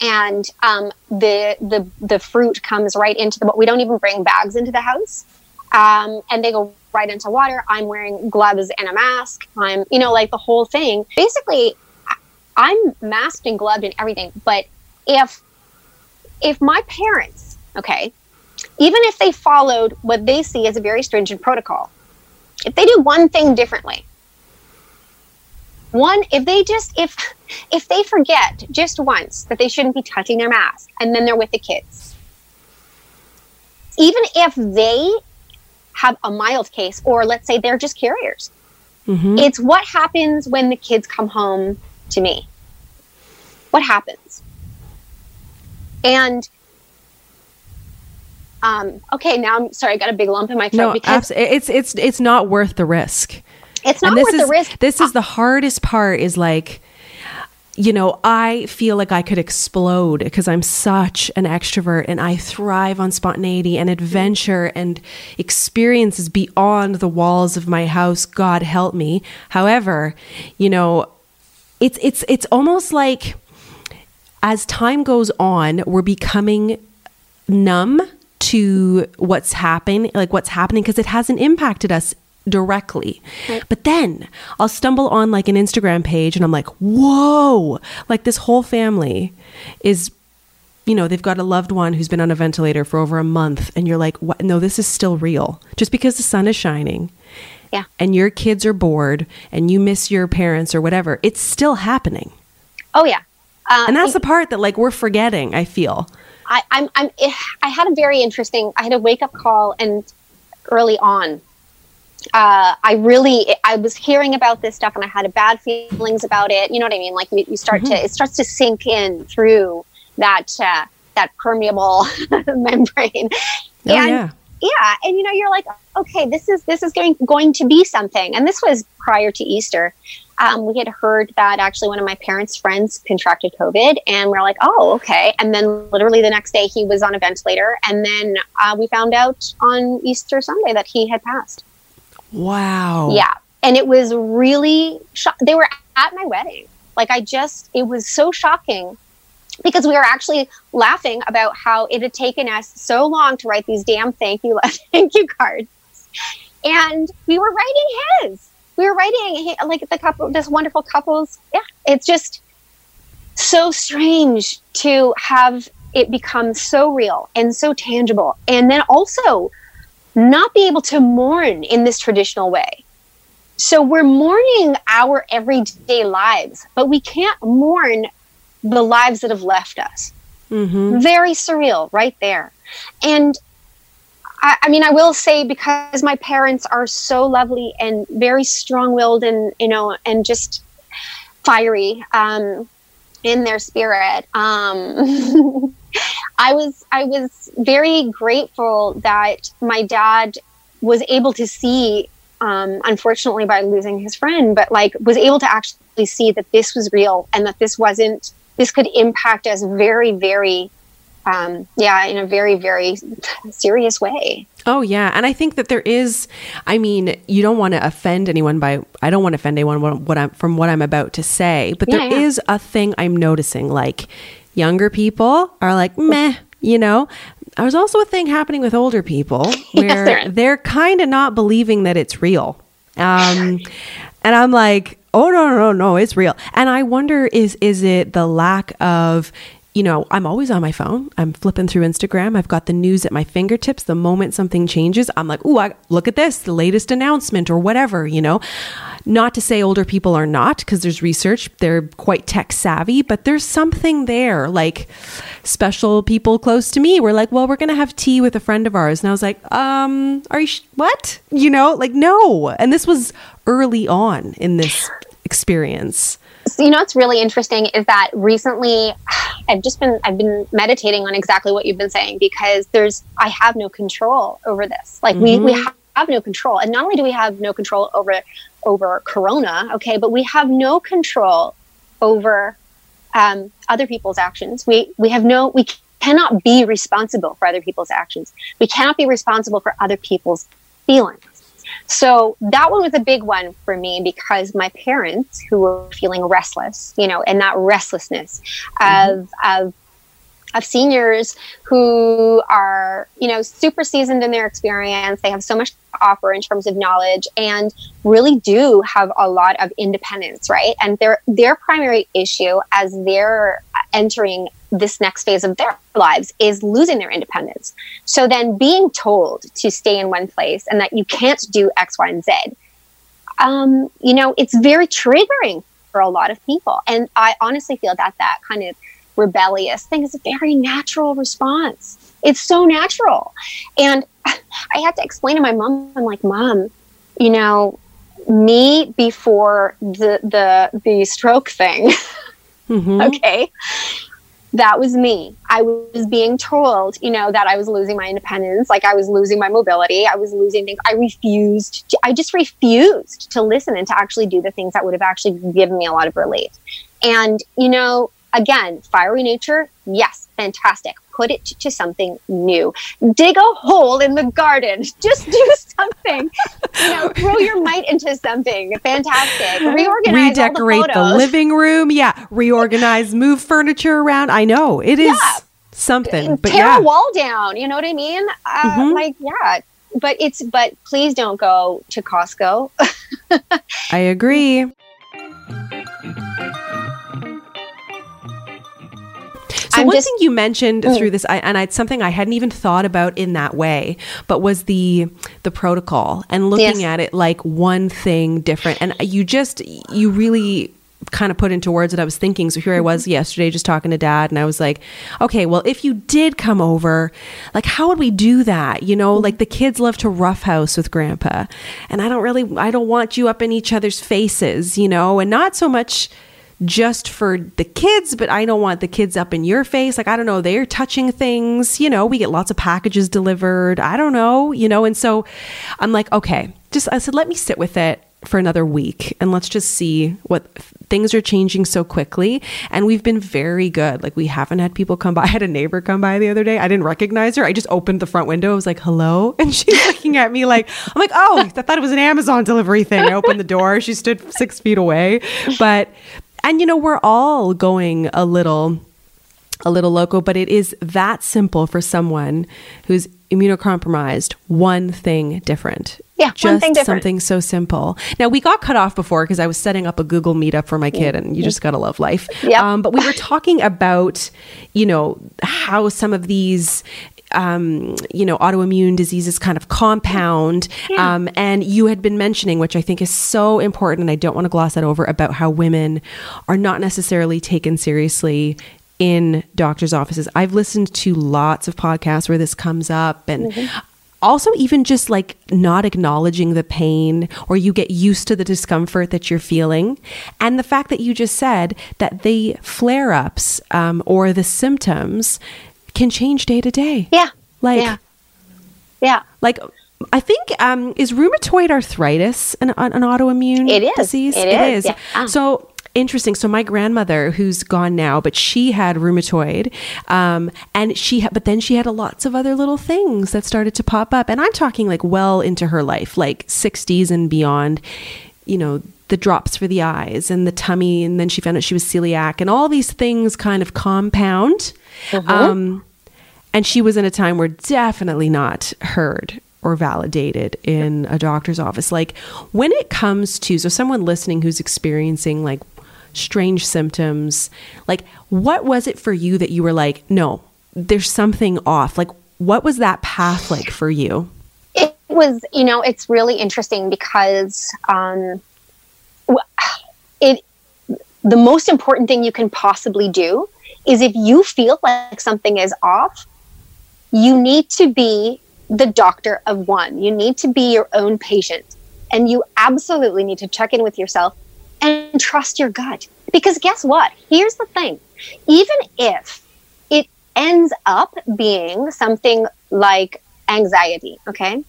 And um, the the the fruit comes right into the. We don't even bring bags into the house, um, and they go right into water. I'm wearing gloves and a mask. I'm, you know, like the whole thing. Basically, I'm masked and gloved and everything. But if if my parents, okay, even if they followed what they see as a very stringent protocol, if they do one thing differently, one if they just if if they forget just once that they shouldn't be touching their mask and then they're with the kids even if they have a mild case or let's say they're just carriers mm-hmm. it's what happens when the kids come home to me what happens and um, okay now i'm sorry i got a big lump in my throat no, because abs- it's it's it's not worth the risk it's not worth is, the risk this is the hardest part is like you know, I feel like I could explode because I'm such an extrovert and I thrive on spontaneity and adventure and experiences beyond the walls of my house. God help me. However, you know, it's it's it's almost like as time goes on, we're becoming numb to what's happening, like what's happening, because it hasn't impacted us directly. Right. But then I'll stumble on like an Instagram page and I'm like, whoa, like this whole family is, you know, they've got a loved one who's been on a ventilator for over a month. And you're like, what? No, this is still real. Just because the sun is shining. Yeah. And your kids are bored and you miss your parents or whatever, it's still happening. Oh, yeah. Uh, and that's the part that like we're forgetting, I feel. I, I'm, I'm, I had a very interesting, I had a wake up call and early on uh, I really, I was hearing about this stuff and I had a bad feelings about it. You know what I mean? Like you, you start mm-hmm. to, it starts to sink in through that, uh, that permeable membrane. Oh, and yeah. yeah. And you know, you're like, okay, this is, this is going, going to be something. And this was prior to Easter. Um, we had heard that actually one of my parents' friends contracted COVID, and we're like, oh, okay. And then literally the next day, he was on a ventilator, and then uh, we found out on Easter Sunday that he had passed. Wow. Yeah. And it was really, sho- they were at my wedding. Like, I just, it was so shocking because we were actually laughing about how it had taken us so long to write these damn thank you, thank you cards. And we were writing his. We were writing like the couple, this wonderful couples. Yeah. It's just so strange to have it become so real and so tangible. And then also, not be able to mourn in this traditional way. So we're mourning our everyday lives, but we can't mourn the lives that have left us. Mm-hmm. Very surreal, right there. And I, I, mean, I will say because my parents are so lovely and very strong-willed, and you know, and just fiery um, in their spirit. Um, I was I was very grateful that my dad was able to see um, unfortunately by losing his friend but like was able to actually see that this was real and that this wasn't this could impact us very very um, yeah in a very very serious way Oh yeah, and I think that there is. I mean, you don't want to offend anyone by. I don't want to offend anyone what I'm from what I'm about to say, but yeah, there yeah. is a thing I'm noticing. Like Younger people are like, meh, you know. There's also a thing happening with older people where yes, they're kind of not believing that it's real. Um, and I'm like, oh no, no, no, it's real. And I wonder is is it the lack of you know, I'm always on my phone. I'm flipping through Instagram. I've got the news at my fingertips. The moment something changes, I'm like, "Ooh, I, look at this, the latest announcement or whatever," you know. Not to say older people are not because there's research, they're quite tech savvy, but there's something there. Like special people close to me were like, "Well, we're going to have tea with a friend of ours." And I was like, "Um, are you sh- what?" You know, like no. And this was early on in this experience you know what's really interesting is that recently I've just been I've been meditating on exactly what you've been saying because there's I have no control over this. Like mm-hmm. we we mm-hmm. have no control. And not only do we have no control over over corona, okay, but we have no control over um, other people's actions. We we have no we cannot be responsible for other people's actions. We cannot be responsible for other people's feelings. So that one was a big one for me because my parents, who were feeling restless, you know, and that restlessness mm-hmm. of of of seniors who are, you know, super seasoned in their experience. They have so much to offer in terms of knowledge and really do have a lot of independence, right? And their their primary issue as they're entering this next phase of their lives is losing their independence. So then being told to stay in one place and that you can't do X, Y, and Z, um, you know, it's very triggering for a lot of people. And I honestly feel that that kind of rebellious thing is a very natural response. It's so natural. And I had to explain to my mom, I'm like, Mom, you know, me before the the the stroke thing. Mm-hmm. okay. That was me. I was being told, you know, that I was losing my independence, like I was losing my mobility, I was losing things. I refused. To, I just refused to listen and to actually do the things that would have actually given me a lot of relief. And you know, Again, fiery nature, yes, fantastic. Put it to something new. Dig a hole in the garden. Just do something. you know, throw your might into something fantastic. Reorganize. Redecorate the, the, living room. Yeah. Reorganize, move furniture around. I know it is yeah. something. But tear yeah. a wall down. You know what I mean? Uh, mm-hmm. Like, yeah. But it's but please don't go to Costco. I agree. So I'm one just, thing you mentioned mm. through this, I, and it's something I hadn't even thought about in that way, but was the the protocol and looking yes. at it like one thing different. And you just you really kind of put into words that I was thinking. So here I was mm-hmm. yesterday just talking to dad and I was like, okay, well, if you did come over, like how would we do that? You know, like the kids love to roughhouse with grandpa. And I don't really I don't want you up in each other's faces, you know, and not so much just for the kids, but I don't want the kids up in your face. Like, I don't know, they're touching things. You know, we get lots of packages delivered. I don't know, you know. And so I'm like, okay, just, I said, let me sit with it for another week and let's just see what things are changing so quickly and we've been very good like we haven't had people come by I had a neighbor come by the other day i didn't recognize her i just opened the front window i was like hello and she's looking at me like i'm like oh i thought it was an amazon delivery thing i opened the door she stood six feet away but and you know, we're all going a little a little loco, but it is that simple for someone who's immunocompromised. One thing different. Yeah, just thing something so simple. Now we got cut off before because I was setting up a Google Meetup for my kid, and you just gotta love life. Yeah. Um, but we were talking about, you know, how some of these um, you know, autoimmune diseases kind of compound. Yeah. Um, and you had been mentioning, which I think is so important, and I don't want to gloss that over, about how women are not necessarily taken seriously in doctors' offices. I've listened to lots of podcasts where this comes up and mm-hmm. also even just like not acknowledging the pain or you get used to the discomfort that you're feeling. And the fact that you just said that the flare ups um, or the symptoms can change day to day. Yeah. Like, yeah. yeah. Like, I think um, is rheumatoid arthritis an, an autoimmune it is. disease? It, it is. is. Yeah. So interesting. So my grandmother, who's gone now, but she had rheumatoid, um, and she had, but then she had a lots of other little things that started to pop up, and I'm talking like well into her life, like 60s and beyond. You know, the drops for the eyes and the tummy, and then she found out she was celiac, and all these things kind of compound. Mm-hmm. Um, and she was in a time where definitely not heard or validated in a doctor's office. Like when it comes to, so someone listening who's experiencing like strange symptoms, like what was it for you that you were like, no, there's something off? Like what was that path like for you? It was, you know, it's really interesting because um, it, the most important thing you can possibly do is if you feel like something is off, you need to be the doctor of one. You need to be your own patient. And you absolutely need to check in with yourself and trust your gut. Because guess what? Here's the thing even if it ends up being something like anxiety, okay?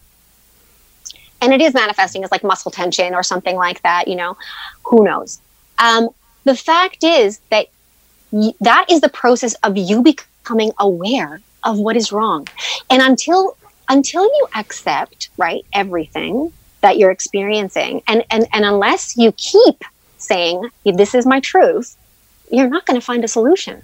and it is manifesting as like muscle tension or something like that, you know, who knows? Um, the fact is that y- that is the process of you becoming aware of what is wrong. And until until you accept, right, everything that you're experiencing, and and, and unless you keep saying, this is my truth, you're not going to find a solution.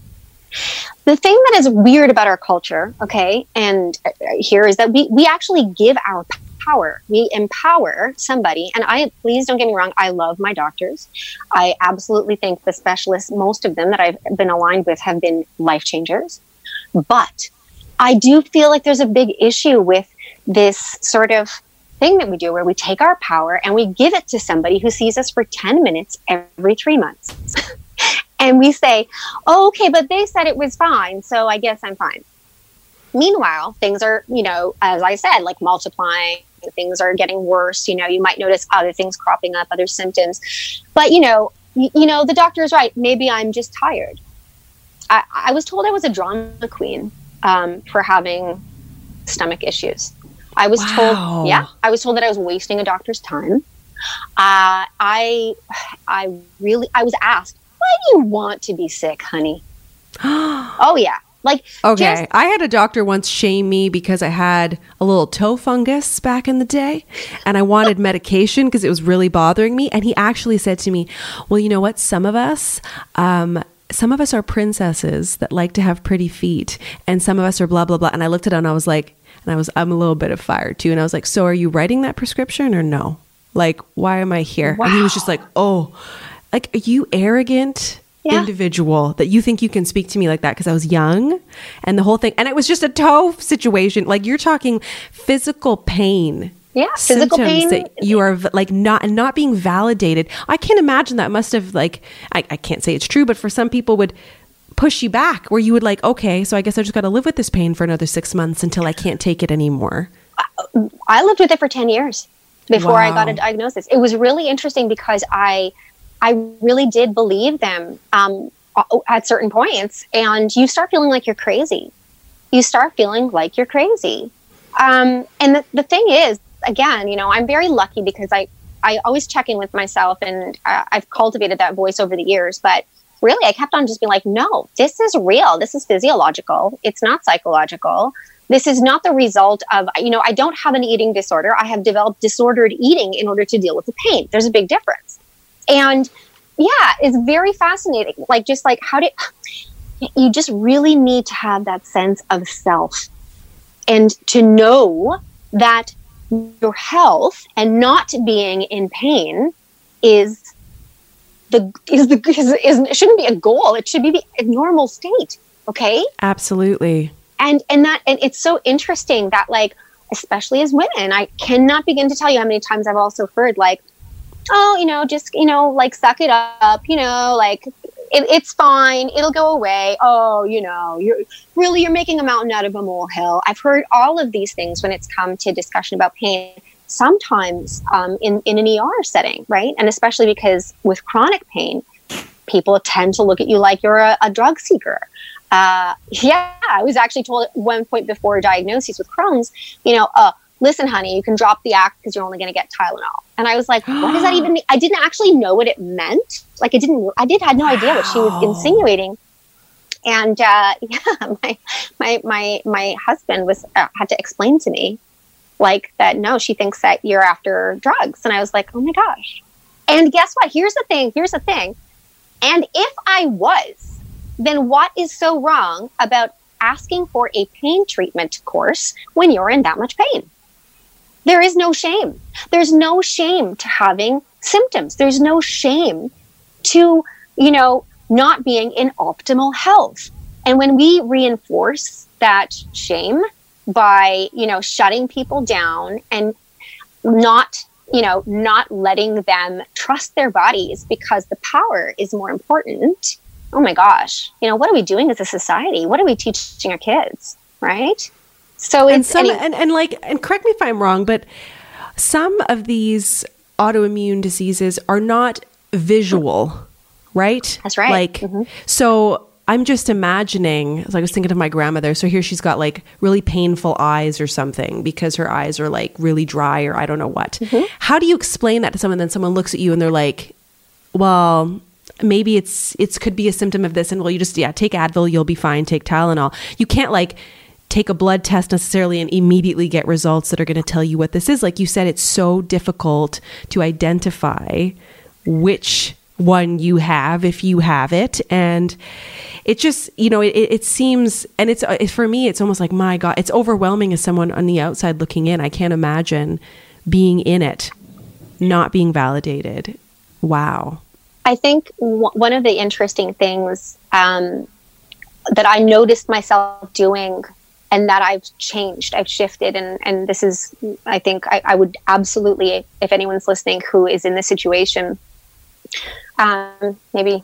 The thing that is weird about our culture, okay, and uh, here is that we, we actually give our power. We empower somebody. And I, please don't get me wrong, I love my doctors. I absolutely think the specialists, most of them that I've been aligned with, have been life changers. But I do feel like there's a big issue with this sort of thing that we do where we take our power and we give it to somebody who sees us for 10 minutes every three months. and we say, oh, okay, but they said it was fine, so I guess I'm fine. Meanwhile, things are, you know, as I said, like multiplying, things are getting worse. You know, you might notice other things cropping up, other symptoms. But, you know, y- you know, the doctor is right. Maybe I'm just tired. I, I was told I was a drama queen um, for having stomach issues. I was wow. told, yeah, I was told that I was wasting a doctor's time. Uh, I, I really, I was asked, why do you want to be sick, honey? oh yeah, like, okay, just- I had a doctor once shame me because I had a little toe fungus back in the day and I wanted medication because it was really bothering me. And he actually said to me, Well, you know what? Some of us, um, some of us are princesses that like to have pretty feet, and some of us are blah, blah, blah. And I looked at it and I was like, and I was, I'm a little bit of fire too. And I was like, So are you writing that prescription or no? Like, why am I here? Wow. And he was just like, Oh, like, are you arrogant? yeah. individual that you think you can speak to me like that because I was young and the whole thing. And it was just a toe situation. Like you're talking physical pain. Yeah, physical pain that you are like not not being validated. I can't imagine that must have like I, I can't say it's true, but for some people would push you back where you would like, okay, so I guess I just got to live with this pain for another six months until I can't take it anymore. I lived with it for 10 years before wow. I got a diagnosis. It was really interesting because I I really did believe them um, at certain points, and you start feeling like you're crazy. You start feeling like you're crazy. Um, and the, the thing is, again, you know, I'm very lucky because I, I always check in with myself, and uh, I've cultivated that voice over the years. But really, I kept on just being like, no, this is real. This is physiological. It's not psychological this is not the result of you know i don't have an eating disorder i have developed disordered eating in order to deal with the pain there's a big difference and yeah, it's very fascinating. Like, just like how did you just really need to have that sense of self and to know that your health and not being in pain is the is the is, is shouldn't be a goal. It should be the normal state okay? Absolutely. And and that and it's so interesting that like especially as women i cannot begin to tell you how many times i've also heard like oh, you know, just, you know, like suck it up, you know, like it, it's fine. It'll go away. Oh, you know, you're really, you're making a mountain out of a molehill. I've heard all of these things when it's come to discussion about pain, sometimes um, in, in an ER setting, right? And especially because with chronic pain, people tend to look at you like you're a, a drug seeker. Uh, yeah, I was actually told at one point before diagnosis with Crohn's, you know, uh, listen, honey, you can drop the act because you're only going to get Tylenol. And I was like, what does that even mean? I didn't actually know what it meant. Like, I didn't, I did had no wow. idea what she was insinuating. And uh, yeah, my my my my husband was uh, had to explain to me, like that. No, she thinks that you're after drugs, and I was like, oh my gosh. And guess what? Here's the thing. Here's the thing. And if I was, then what is so wrong about asking for a pain treatment course when you're in that much pain? There is no shame. There's no shame to having symptoms. There's no shame to, you know, not being in optimal health. And when we reinforce that shame by, you know, shutting people down and not, you know, not letting them trust their bodies because the power is more important. Oh my gosh, you know, what are we doing as a society? What are we teaching our kids? Right? So and some any- and, and like and correct me if I'm wrong, but some of these autoimmune diseases are not visual, right? That's right. Like mm-hmm. so I'm just imagining, as I was thinking of my grandmother. So here she's got like really painful eyes or something because her eyes are like really dry or I don't know what. Mm-hmm. How do you explain that to someone? Then someone looks at you and they're like, well, maybe it's it's could be a symptom of this and well you just yeah take advil you'll be fine take tylenol you can't like take a blood test necessarily and immediately get results that are going to tell you what this is. Like you said it's so difficult to identify which one you have if you have it. And it just you know it, it seems and it's it, for me it's almost like my god it's overwhelming as someone on the outside looking in. I can't imagine being in it not being validated. Wow. I think w- one of the interesting things um, that i noticed myself doing and that I've changed, I've shifted, and and this is, I think, I, I would absolutely, if anyone's listening who is in this situation, um, maybe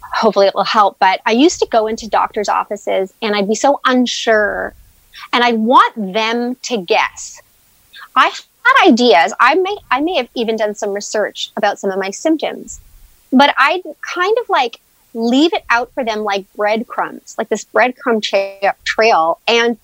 hopefully it will help. But I used to go into doctors' offices and I'd be so unsure and I'd want them to guess. I had ideas. I may I may have even done some research about some of my symptoms, but I'd kind of like leave it out for them like breadcrumbs, like this breadcrumb tra- trail. And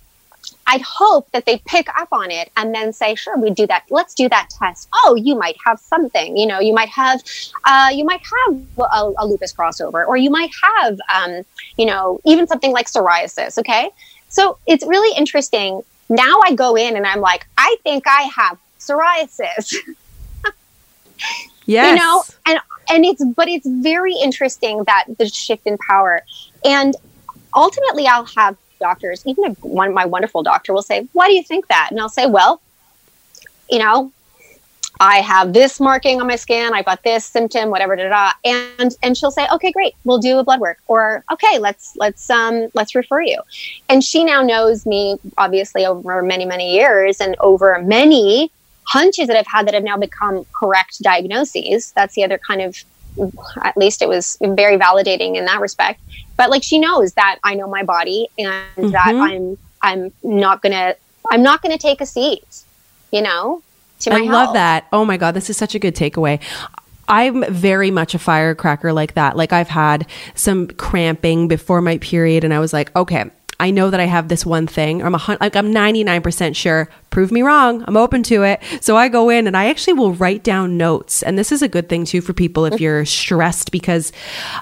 I'd hope that they pick up on it and then say, sure, we do that. Let's do that test. Oh, you might have something, you know, you might have, uh, you might have a, a, lupus crossover, or you might have, um, you know, even something like psoriasis. Okay. So it's really interesting. Now I go in and I'm like, I think I have psoriasis. yes. You know, and, and it's, but it's very interesting that the shift in power and ultimately I'll have doctors, even a, one my wonderful doctor will say, "Why do you think that?" And I'll say, "Well, you know, I have this marking on my skin. I got this symptom, whatever, da, da, and and she'll say, "Okay, great, we'll do a blood work," or "Okay, let's let's um let's refer you." And she now knows me obviously over many many years and over many hunches that I've had that have now become correct diagnoses. That's the other kind of at least it was very validating in that respect but like she knows that I know my body and mm-hmm. that I'm I'm not gonna I'm not gonna take a seat, you know. I health. love that. Oh my god, this is such a good takeaway. I'm very much a firecracker like that. Like I've had some cramping before my period, and I was like, okay, I know that I have this one thing. I'm a like I'm 99% sure. Prove me wrong. I'm open to it. So I go in and I actually will write down notes. And this is a good thing too for people if you're stressed because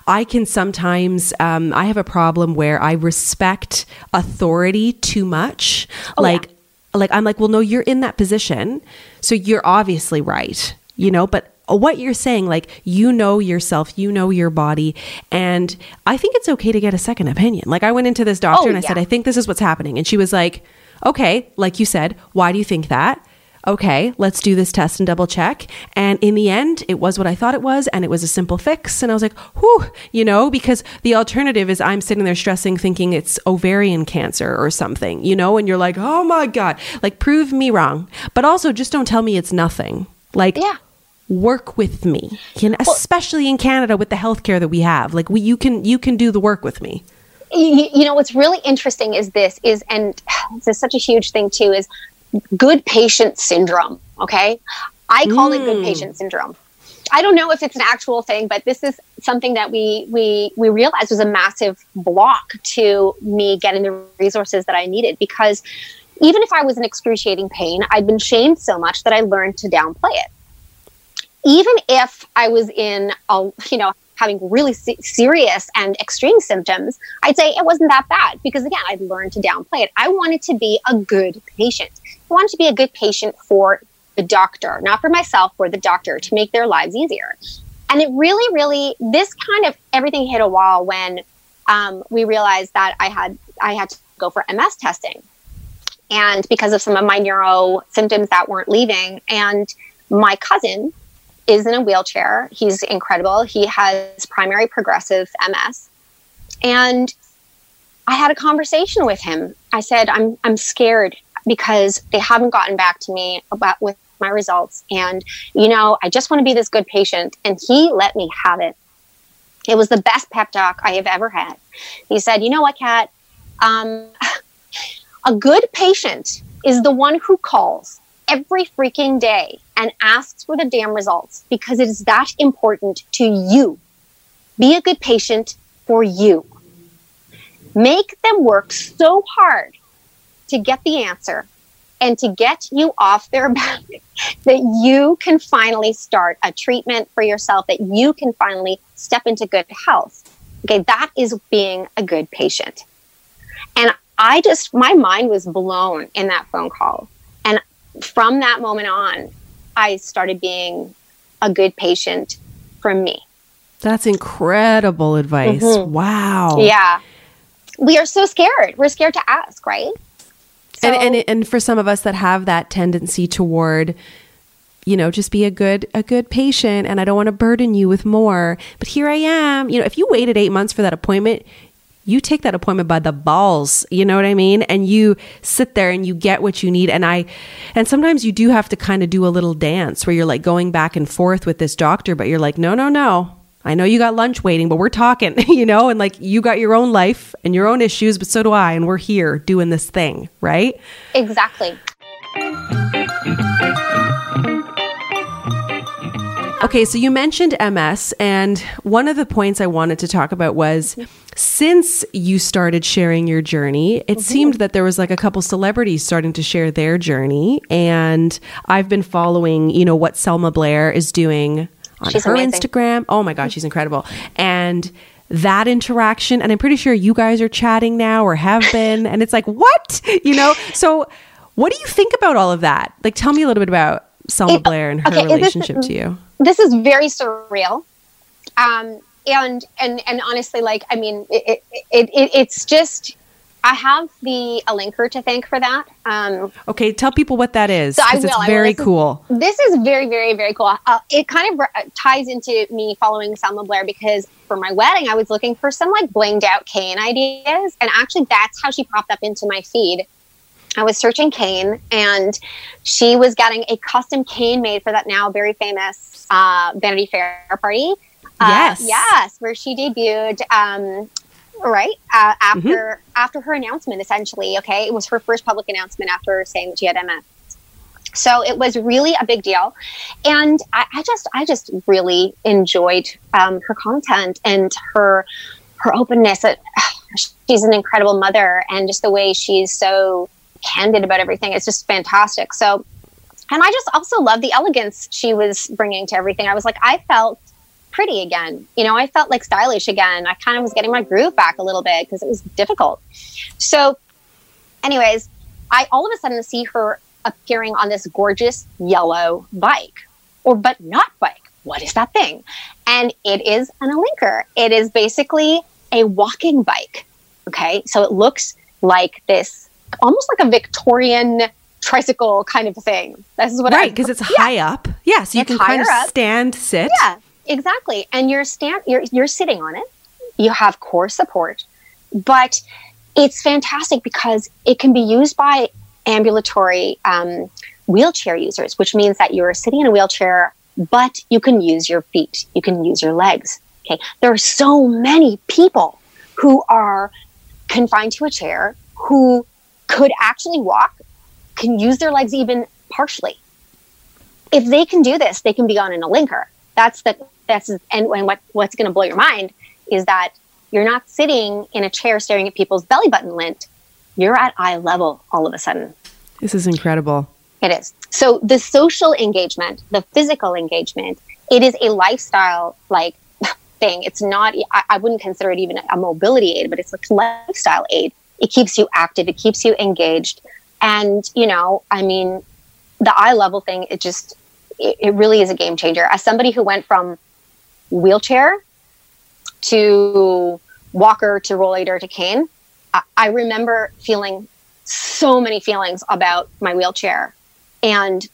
I can sometimes um, I have a problem where I respect authority too much. Oh, like yeah. like I'm like, well, no, you're in that position, so you're obviously right. You know, but Uh, what you're saying, like you know yourself, you know your body, and I think it's okay to get a second opinion. Like I went into this doctor oh, and I yeah. said, I think this is what's happening, and she was like, okay, like you said, why do you think that? Okay, let's do this test and double check. And in the end, it was what I thought it was, and it was a simple fix. And I was like, whew, you know, because the alternative is I'm sitting there stressing, thinking it's ovarian cancer or something, you know, and you're like, oh my God, like prove me wrong. But also just don't tell me it's nothing. Like, yeah work with me. You know, especially in canada with the healthcare that we have. Like we, you can you can do the work with me. You, you know what's really interesting is this is and this is such a huge thing too is good patient syndrome okay? I call mm. it good hmm. patient syndrome. I don't know if it's an actual thing but this is something that we we we realized was a massive block to me getting the resources that i needed because even if i was in excruciating pain i'd been shamed so much that i learned to downplay it even if I was in a, you know, having really se- serious and extreme symptoms, I'd say it wasn't that bad because again, I'd learned to downplay it. I wanted to be a good patient. I wanted to be a good patient for the doctor, not for myself, for the doctor to make their lives easier. And it really, really, this kind of everything hit a wall when um, we realized that I had I had to go for MS testing, and because of some of my neuro symptoms that weren't leaving, and my cousin is in a wheelchair. He's incredible. He has primary progressive MS. And I had a conversation with him. I said, I'm, I'm scared because they haven't gotten back to me about with my results. And, you know, I just want to be this good patient. And he let me have it. It was the best pep talk I have ever had. He said, you know what, Kat? Um, a good patient is the one who calls every freaking day and asks for the damn results because it is that important to you. Be a good patient for you. make them work so hard to get the answer and to get you off their back that you can finally start a treatment for yourself, that you can finally step into good health. Okay, that is being a good patient. And I just, my mind was blown in that phone call. From that moment on, I started being a good patient for me. That's incredible advice. Mm-hmm. Wow. Yeah. We are so scared. We're scared to ask, right? So, and, and and for some of us that have that tendency toward you know just be a good a good patient and I don't want to burden you with more but here I am you know if you waited 8 months for that appointment you take that appointment by the balls you know what i mean and you sit there and you get what you need and i and sometimes you do have to kind of do a little dance where you're like going back and forth with this doctor but you're like no no no I know you got lunch waiting, but we're talking, you know, and like you got your own life and your own issues, but so do I. And we're here doing this thing, right? Exactly. Okay, so you mentioned MS, and one of the points I wanted to talk about was since you started sharing your journey, it mm-hmm. seemed that there was like a couple celebrities starting to share their journey. And I've been following, you know, what Selma Blair is doing on she's her amazing. Instagram. Oh my God, she's incredible. And that interaction, and I'm pretty sure you guys are chatting now or have been, and it's like, what? You know? So, what do you think about all of that? Like, tell me a little bit about Selma it, Blair and her okay, relationship to you. This is very surreal. Um, and and and honestly, like I mean, it, it, it it's just I have the Alinker to thank for that. Um, okay, tell people what that is. So I will. It's very this cool. Is, this is very, very, very cool. Uh, it kind of uh, ties into me following Selma Blair because for my wedding, I was looking for some like blinged out cane ideas, and actually, that's how she popped up into my feed. I was searching cane, and she was getting a custom cane made for that now very famous uh, Vanity Fair party. Uh, yes. Yes, where she debuted um, right uh, after mm-hmm. after her announcement essentially okay? It was her first public announcement after saying that she had ms so it was really a big deal. And i, I just i just really enjoyed um, her content and her her openness. She's an incredible mother and just the way she's so candid about everything it's just fantastic. So and i just also love the elegance she was bringing to everything. I was like i felt pretty again. You know, I felt like stylish again. I kind of was getting my groove back a little bit because it was difficult. So, anyways, I all of a sudden see her appearing on this gorgeous yellow bike, or but not bike. What is that thing? And it is an Alinker. It is basically a walking bike. Okay, so it looks like this, almost like a Victorian tricycle kind of thing. This is what right because it's yeah. high up. Yeah, so you it's can kind of up. stand, sit. Yeah, Exactly. And you're stand you're you're sitting on it. You have core support. But it's fantastic because it can be used by ambulatory um, wheelchair users, which means that you're sitting in a wheelchair, but you can use your feet, you can use your legs. Okay. There are so many people who are confined to a chair who could actually walk, can use their legs even partially. If they can do this, they can be on an Alinker. That's the that's and, and what what's going to blow your mind is that you're not sitting in a chair staring at people's belly button lint. You're at eye level all of a sudden. This is incredible. It is. So the social engagement, the physical engagement, it is a lifestyle like thing. It's not. I, I wouldn't consider it even a mobility aid, but it's a lifestyle aid. It keeps you active. It keeps you engaged. And you know, I mean, the eye level thing. It just it, it really is a game changer. As somebody who went from wheelchair to walker to rollator to cane, I, I remember feeling so many feelings about my wheelchair. And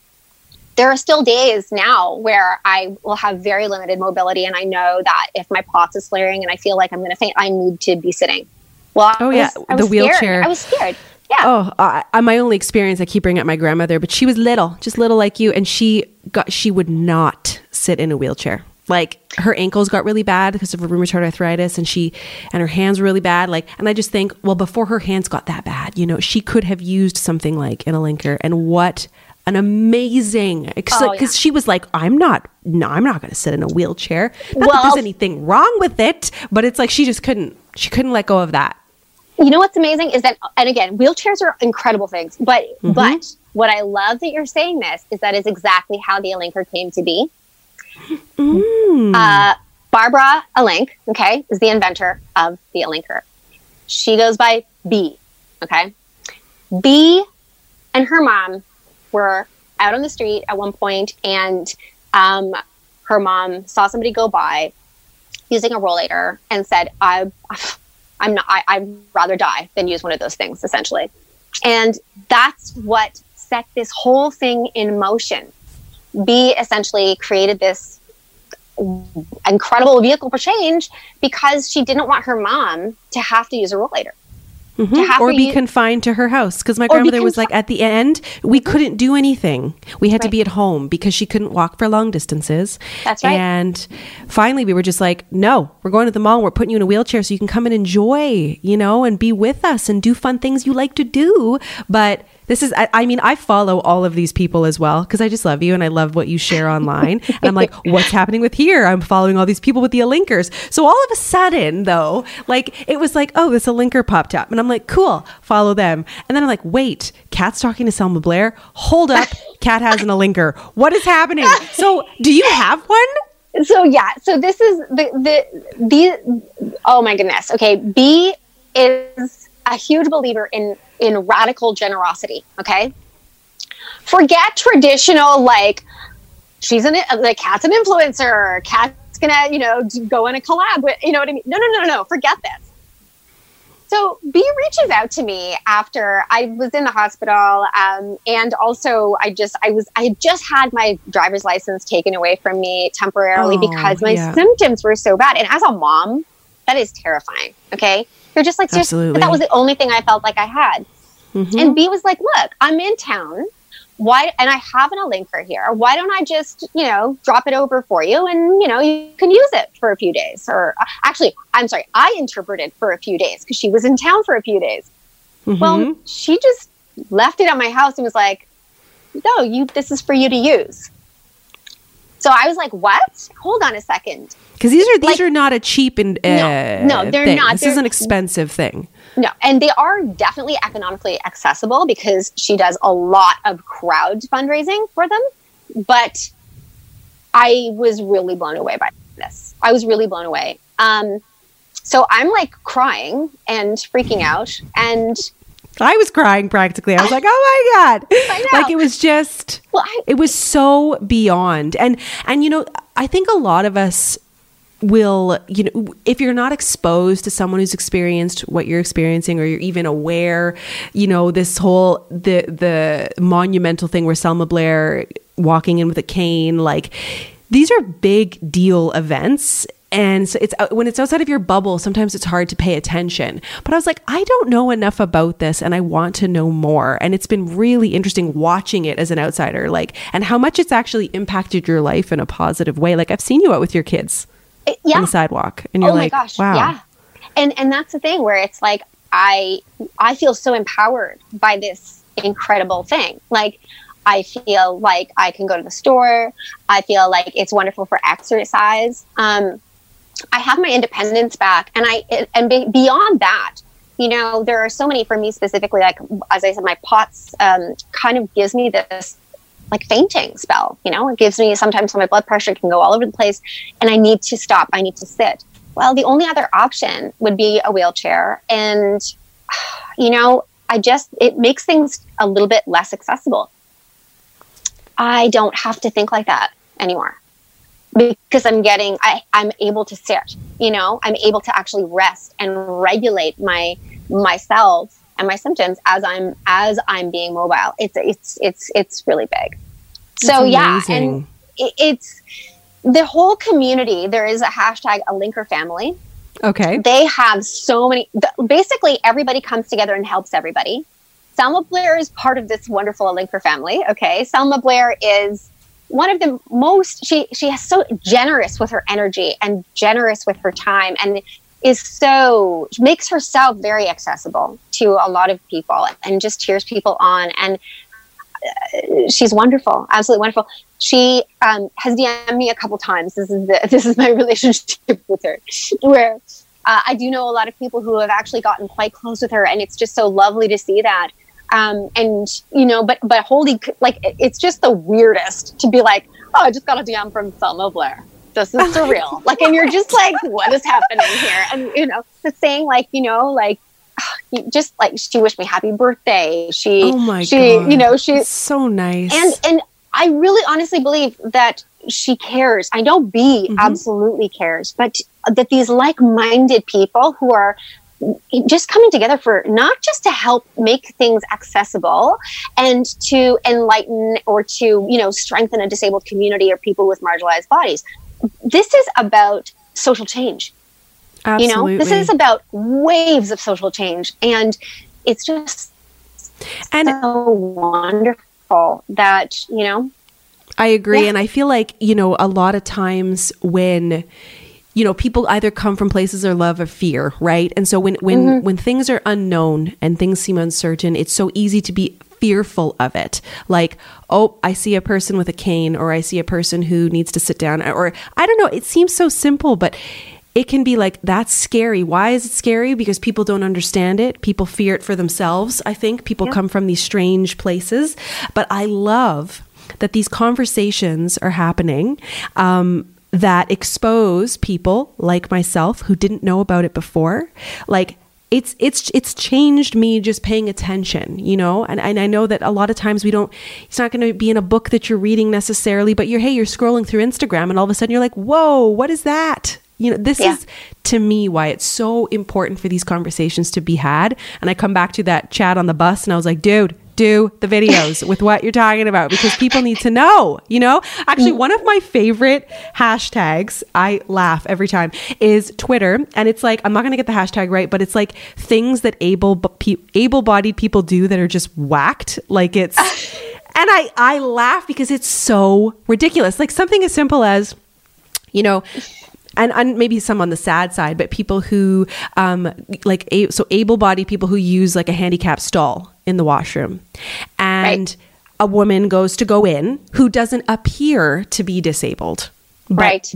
there are still days now where I will have very limited mobility, and I know that if my POTS is flaring and I feel like I'm going to faint, I need to be sitting. Well, oh yeah, was, the wheelchair. Scared. I was scared. Yeah. Oh, uh, my only experience, I keep bringing up my grandmother, but she was little, just little like you, and she got she would not sit in a wheelchair like her ankles got really bad because of her rheumatoid arthritis and she and her hands were really bad like and i just think well before her hands got that bad you know she could have used something like an Alinker and what an amazing because oh, yeah. she was like i'm not no i'm not going to sit in a wheelchair not well, that there's anything wrong with it but it's like she just couldn't she couldn't let go of that you know what's amazing is that, and again, wheelchairs are incredible things, but mm-hmm. but what I love that you're saying this is that is exactly how the Alinker came to be. Mm. Uh, Barbara Alink, okay, is the inventor of the Alinker. She goes by B, okay. B and her mom were out on the street at one point, and um, her mom saw somebody go by using a rollator and said, "I, I'm not. I, I'd rather die than use one of those things." Essentially, and that's what set this whole thing in motion. B essentially created this incredible vehicle for change because she didn't want her mom to have to use a rollator. Mm-hmm. Or be use- confined to her house. Because my grandmother was like, at the end, we couldn't do anything. We had right. to be at home because she couldn't walk for long distances. That's right. And finally, we were just like, no, we're going to the mall. We're putting you in a wheelchair so you can come and enjoy, you know, and be with us and do fun things you like to do. But this is, I, I mean, I follow all of these people as well because I just love you and I love what you share online. and I'm like, what's happening with here? I'm following all these people with the Alinkers. So all of a sudden, though, like it was like, oh, this Alinker popped up. And I'm like, cool, follow them. And then I'm like, wait, Kat's talking to Selma Blair. Hold up, Kat has an Alinker. What is happening? So do you have one? So yeah, so this is the the the oh my goodness. Okay, B is a huge believer in in radical generosity. Okay. Forget traditional, like, she's an, like, Kat's an influencer. Kat's gonna, you know, go in a collab with, you know what I mean? No, no, no, no, no. forget this. So B reaches out to me after I was in the hospital, um, and also I just I was I had just had my driver's license taken away from me temporarily oh, because my yeah. symptoms were so bad. And as a mom, that is terrifying. Okay, you're just like, Absolutely. that was the only thing I felt like I had. Mm-hmm. And B was like, look, I'm in town. Why, and I have an Alinker here. Why don't I just, you know, drop it over for you and, you know, you can use it for a few days. Or uh, actually, I'm sorry, I interpreted for a few days because she was in town for a few days. Mm-hmm. Well, she just left it at my house and was like, no, you, this is for you to use. So I was like, "What? Hold on a second. Because these are these like, are not a cheap and uh, no, no, they're thing. not. This they're, is an expensive thing. No, and they are definitely economically accessible because she does a lot of crowd fundraising for them. But I was really blown away by this. I was really blown away. Um, so I'm like crying and freaking out, and I was crying practically. I was like, "Oh my god!" Like it was just, well, I, it was so beyond. And and you know, I think a lot of us will you know if you're not exposed to someone who's experienced what you're experiencing or you're even aware you know this whole the the monumental thing where Selma Blair walking in with a cane like these are big deal events. And so it's when it's outside of your bubble sometimes it's hard to pay attention. But i was like i don't know enough about this and i want to know more. And it's been really interesting watching it as an outsider like and how much it's actually impacted your life in a positive way. Like i've seen you out with your kids it, yeah. on the sidewalk and you're oh like gosh, wow yeah and and that's the thing where it's like i i feel so empowered by this incredible thing like I feel like I can go to the store. I feel like it's wonderful for exercise. Um, I have my independence back, and I and beyond that, you know, there are so many for me specifically. Like as I said, my POTS um, kind of gives me this like fainting spell. You know, it gives me sometimes my blood pressure can go all over the place, and I need to stop. I need to sit. Well, the only other option would be a wheelchair, and you know, I just it makes things a little bit less accessible. I don't have to think like that anymore because I'm getting, I, I'm able to sit, you know, I'm able to actually rest and regulate my, myself and my symptoms as I'm, as I'm being mobile. It's, it's, it's, it's really big. So yeah. And it, it's the whole community. There is a hashtag Alinker family. Okay. They have so many, basically everybody comes together and helps everybody. Selma Blair is part of this wonderful Alinker family. Okay. Selma Blair is, one of the most she she is so generous with her energy and generous with her time and is so makes herself very accessible to a lot of people and just cheers people on and uh, she's wonderful absolutely wonderful she um, has DM'd me a couple times this is the, this is my relationship with her where uh, I do know a lot of people who have actually gotten quite close with her, and it's just so lovely to see that. Um, and you know, but but holy, like it's just the weirdest to be like, oh, I just got a DM from Selma Blair. This is surreal. like, and you're just like, what is happening here? And you know, the saying like, you know, like just like she wished me happy birthday. She, oh my she, God. you know, she's so nice. And and I really honestly believe that she cares. I know B mm-hmm. absolutely cares, but that these like-minded people who are just coming together for not just to help make things accessible and to enlighten or to you know strengthen a disabled community or people with marginalized bodies this is about social change Absolutely. You know, this is about waves of social change, and it's just and so wonderful that you know. I agree, yeah. and I feel like you know a lot of times when you know people either come from places of love or fear right and so when when mm-hmm. when things are unknown and things seem uncertain it's so easy to be fearful of it. Like oh i see a person with a cane or i see a person who needs to sit down or i don't know it seems so simple but it can be like that's scary. Why is it scary? Because people don't understand it. People fear it for themselves i think. People yeah. come from these strange places. But i love that these conversations are happening um, that expose people like myself who didn't know about it before. Like it's it's it's changed me just paying attention you know and, and i know that a lot of times we don't it's not going to be in a book that you're reading necessarily but you're hey you're scrolling through instagram and all of a sudden you're like whoa what is that you know, this yeah. is to me why it's so important for these conversations to be had. And I come back to that chat on the bus and I was like, dude, do the videos with what you're talking about because people need to know, you know? Actually, one of my favorite hashtags, I laugh every time, is Twitter. And it's like, I'm not going to get the hashtag right, but it's like things that able able-bodied people do that are just whacked. Like it's and I I laugh because it's so ridiculous. Like something as simple as you know, and, and maybe some on the sad side, but people who um, like a, so able-bodied people who use like a handicap stall in the washroom, and right. a woman goes to go in who doesn't appear to be disabled, right?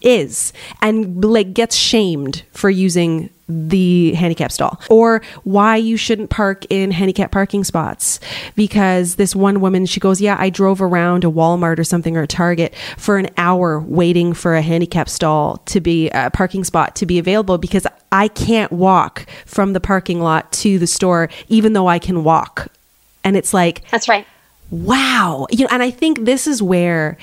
Is and like gets shamed for using the handicap stall or why you shouldn't park in handicap parking spots because this one woman she goes yeah i drove around a walmart or something or a target for an hour waiting for a handicap stall to be a parking spot to be available because i can't walk from the parking lot to the store even though i can walk and it's like that's right wow you know and i think this is where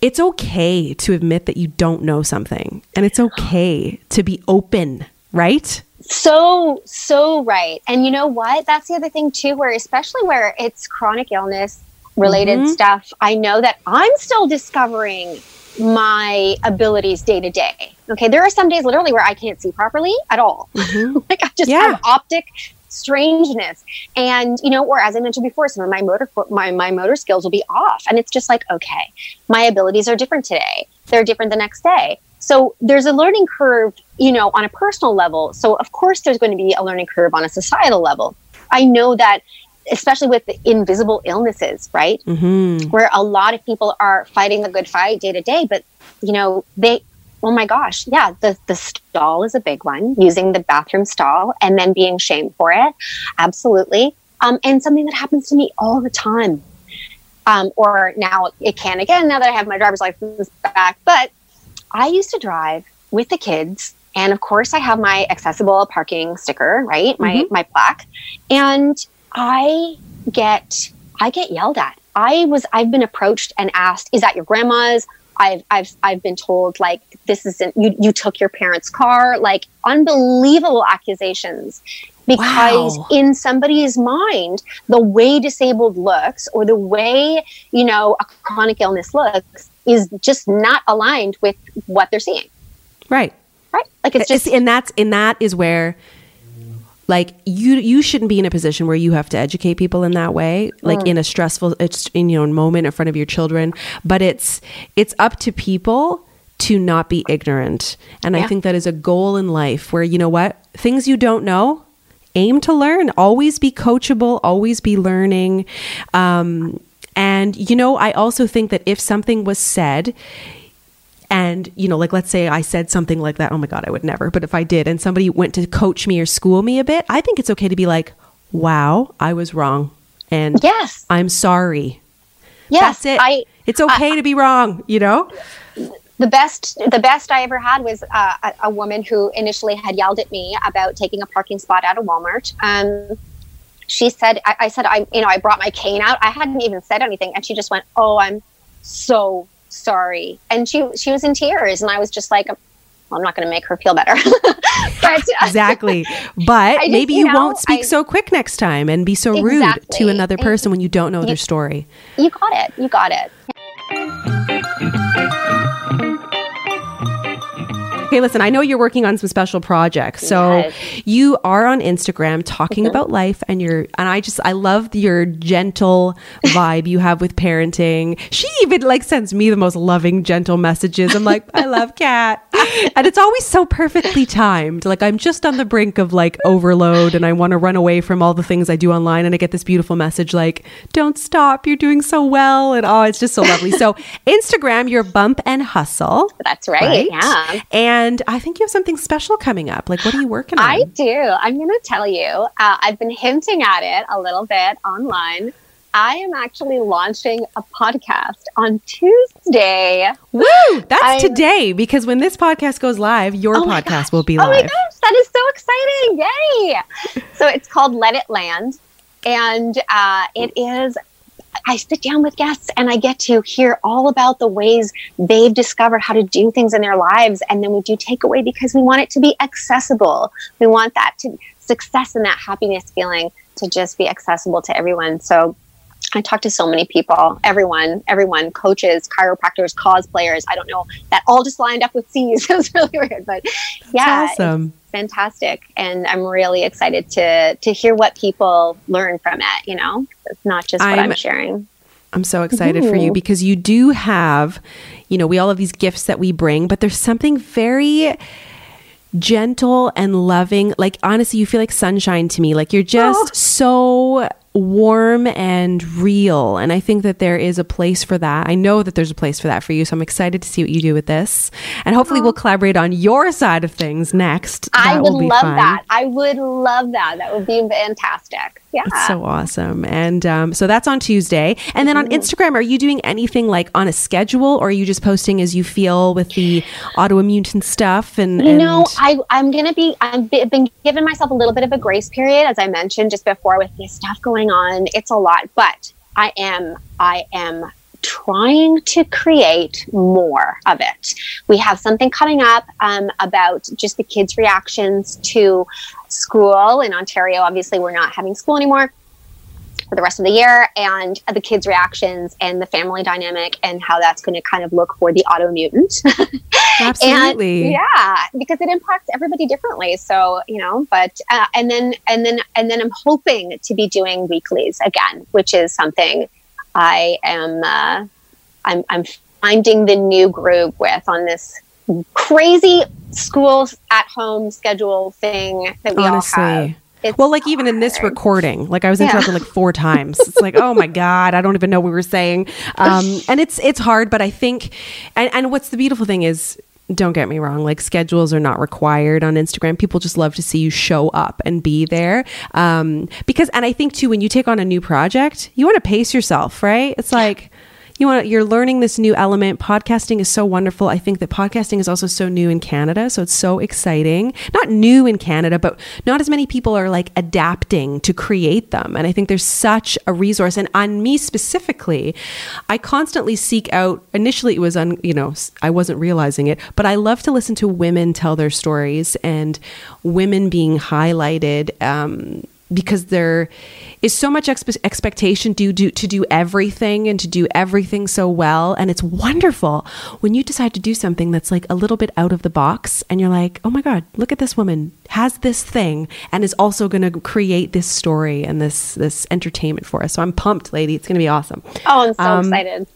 it's okay to admit that you don't know something and it's okay to be open right? So, so right. And you know what? That's the other thing too, where especially where it's chronic illness related mm-hmm. stuff, I know that I'm still discovering my abilities day to day. Okay. There are some days literally where I can't see properly at all. Mm-hmm. like I just yeah. have optic strangeness. And, you know, or as I mentioned before, some of my motor, my, my motor skills will be off. And it's just like, okay, my abilities are different today. They're different the next day. So there's a learning curve, you know, on a personal level. So of course there's going to be a learning curve on a societal level. I know that especially with the invisible illnesses, right? Mm-hmm. Where a lot of people are fighting the good fight day to day, but you know, they oh my gosh, yeah, the the stall is a big one, using the bathroom stall and then being shamed for it. Absolutely. Um, and something that happens to me all the time. Um, or now it can again now that I have my driver's license back. But I used to drive with the kids and of course I have my accessible parking sticker, right? My mm-hmm. my plaque. And I get I get yelled at. I was I've been approached and asked, "Is that your grandma's?" I've I've I've been told like this isn't you you took your parents' car, like unbelievable accusations. Because wow. in somebody's mind, the way disabled looks or the way, you know, a chronic illness looks is just not aligned with what they're seeing. Right. Right. Like it's just, it's, and that's, and that is where, like you you shouldn't be in a position where you have to educate people in that way like mm. in a stressful it's in you know moment in front of your children. But it's it's up to people to not be ignorant. And yeah. i think that is a goal in life where you know what? Things you don't know aim to learn. Always be coachable always be learning. Um, and, you know, I also think that if something was said, and you know like let's say i said something like that oh my god i would never but if i did and somebody went to coach me or school me a bit i think it's okay to be like wow i was wrong. And yes. I'm sorry. Yes that's it. I, it's okay I, to be wrong you know? The best the best i ever had was uh, a, a, woman who initially had yelled at me about taking a parking spot at a walmart. Um, she said I, I said i you know i brought my cane out. I hadn't even said anything. And she just went oh i'm so sorry. And she she was in tears and i was just like well, i'm not going to make her feel better. But, uh, exactly. But just, maybe you, know, won't speak I, so quick next time and be so exactly. rude to another person and when you don't know you, their story. You got it. You got it Okay, listen, I know you're working on some special projects. So yes. you are on Instagram talking mm-hmm. about life and you're and I just I love your gentle vibe you have with parenting. She even like sends me the most loving, gentle messages. I'm like, I love Kat. And it's always so perfectly timed. Like I'm just on the brink of like overload and I want to run away from all the things I do online and I get this beautiful message like, Don't stop, you're doing so well. And oh, it's just so lovely. So Instagram, your bump and hustle. That's right. right? Yeah. And and I think you have something special coming up. Like, what are you working on? I do. I'm going to tell you. Uh, I've been hinting at it a little bit online. I am actually launching a podcast on Tuesday. Woo! That's I'm, today because when this podcast goes live, your oh podcast will be live. Oh my gosh, that is so exciting! Yay! so it's called Let It Land, and uh, it is I sit down with guests and I get to hear all about the ways they've discovered how to do things in their lives. And then we do takeaway because we want it to be accessible. We want that to success and that happiness feeling to just be accessible to everyone. So I talk to so many people, everyone, everyone, coaches, chiropractors, cosplayers. I don't know that all just lined up with C's. it was really weird, but That's yeah, awesome fantastic and i'm really excited to to hear what people learn from it you know it's not just what i'm, I'm sharing i'm so excited mm-hmm. for you because you do have you know we all have these gifts that we bring but there's something very gentle and loving like honestly you feel like sunshine to me like you're just oh. so warm and real. And I think that there is a place for that. I know that there's a place for that for you. So I'm excited to see what you do with this. And hopefully we'll collaborate on your side of things next. That I would love fun. that. I would love that. That would be fantastic. Yeah. That's so awesome. And um, so that's on Tuesday. And then on mm-hmm. Instagram, are you doing anything like on a schedule or are you just posting as you feel with the autoimmune stuff? And, you know, I, I'm going to be, I've been giving myself a little bit of a grace period, as I mentioned just before with this stuff going going on. It's a lot, but I am, I am trying to create more of it. We have something coming up um, about just the kids' reactions to school in Ontario. Obviously, we're not having school anymore for the rest of the year and the kids' reactions and the family dynamic and how that's going to kind of look for the auto mutant. Absolutely. and, yeah, because it impacts everybody differently. So, you know, but uh, and then and then and then I'm hoping to be doing weeklies again, which is something I am uh, I'm I'm finding the new groove with on this crazy school at home schedule thing that we Honestly. all have. It's well, like even in this recording, like I was interrupted yeah. like four times. It's like, oh my god, I don't even know what we were saying. Um, and it's it's hard, but I think, and and what's the beautiful thing is, don't get me wrong, like schedules are not required on Instagram. People just love to see you show up and be there. Um, because, and I think too, when you take on a new project, you want to pace yourself, right? It's like you want you're learning this new element. Podcasting is so wonderful. I think that podcasting is also so new in Canada, so it's so exciting. Not new in Canada, but not as many people are like adapting to create them. And I think there's such a resource. And on me specifically, I constantly seek out. Initially, it was on you know I wasn't realizing it, but I love to listen to women tell their stories and women being highlighted. Um, because there is so much expe- expectation to do to do everything and to do everything so well and it's wonderful when you decide to do something that's like a little bit out of the box and you're like oh my god look at this woman has this thing and is also going to create this story and this this entertainment for us so i'm pumped lady it's going to be awesome oh i'm so um, excited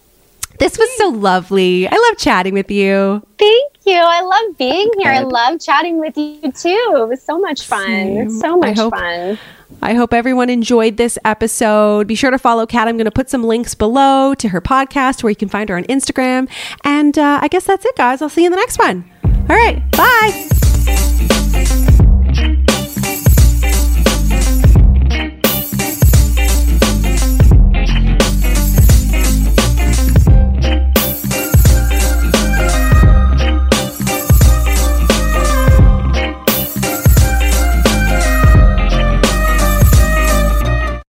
this was so lovely. I love chatting with you. Thank you. I love being here. I love chatting with you too. It was so much fun. Same. So much hope, fun I hope everyone enjoyed this episode. Be sure to follow Kat. I'm going to put some links below to her podcast where you can find her on Instagram. And uh, I guess that's it, guys. I'll see you in the next one. All right. Bye.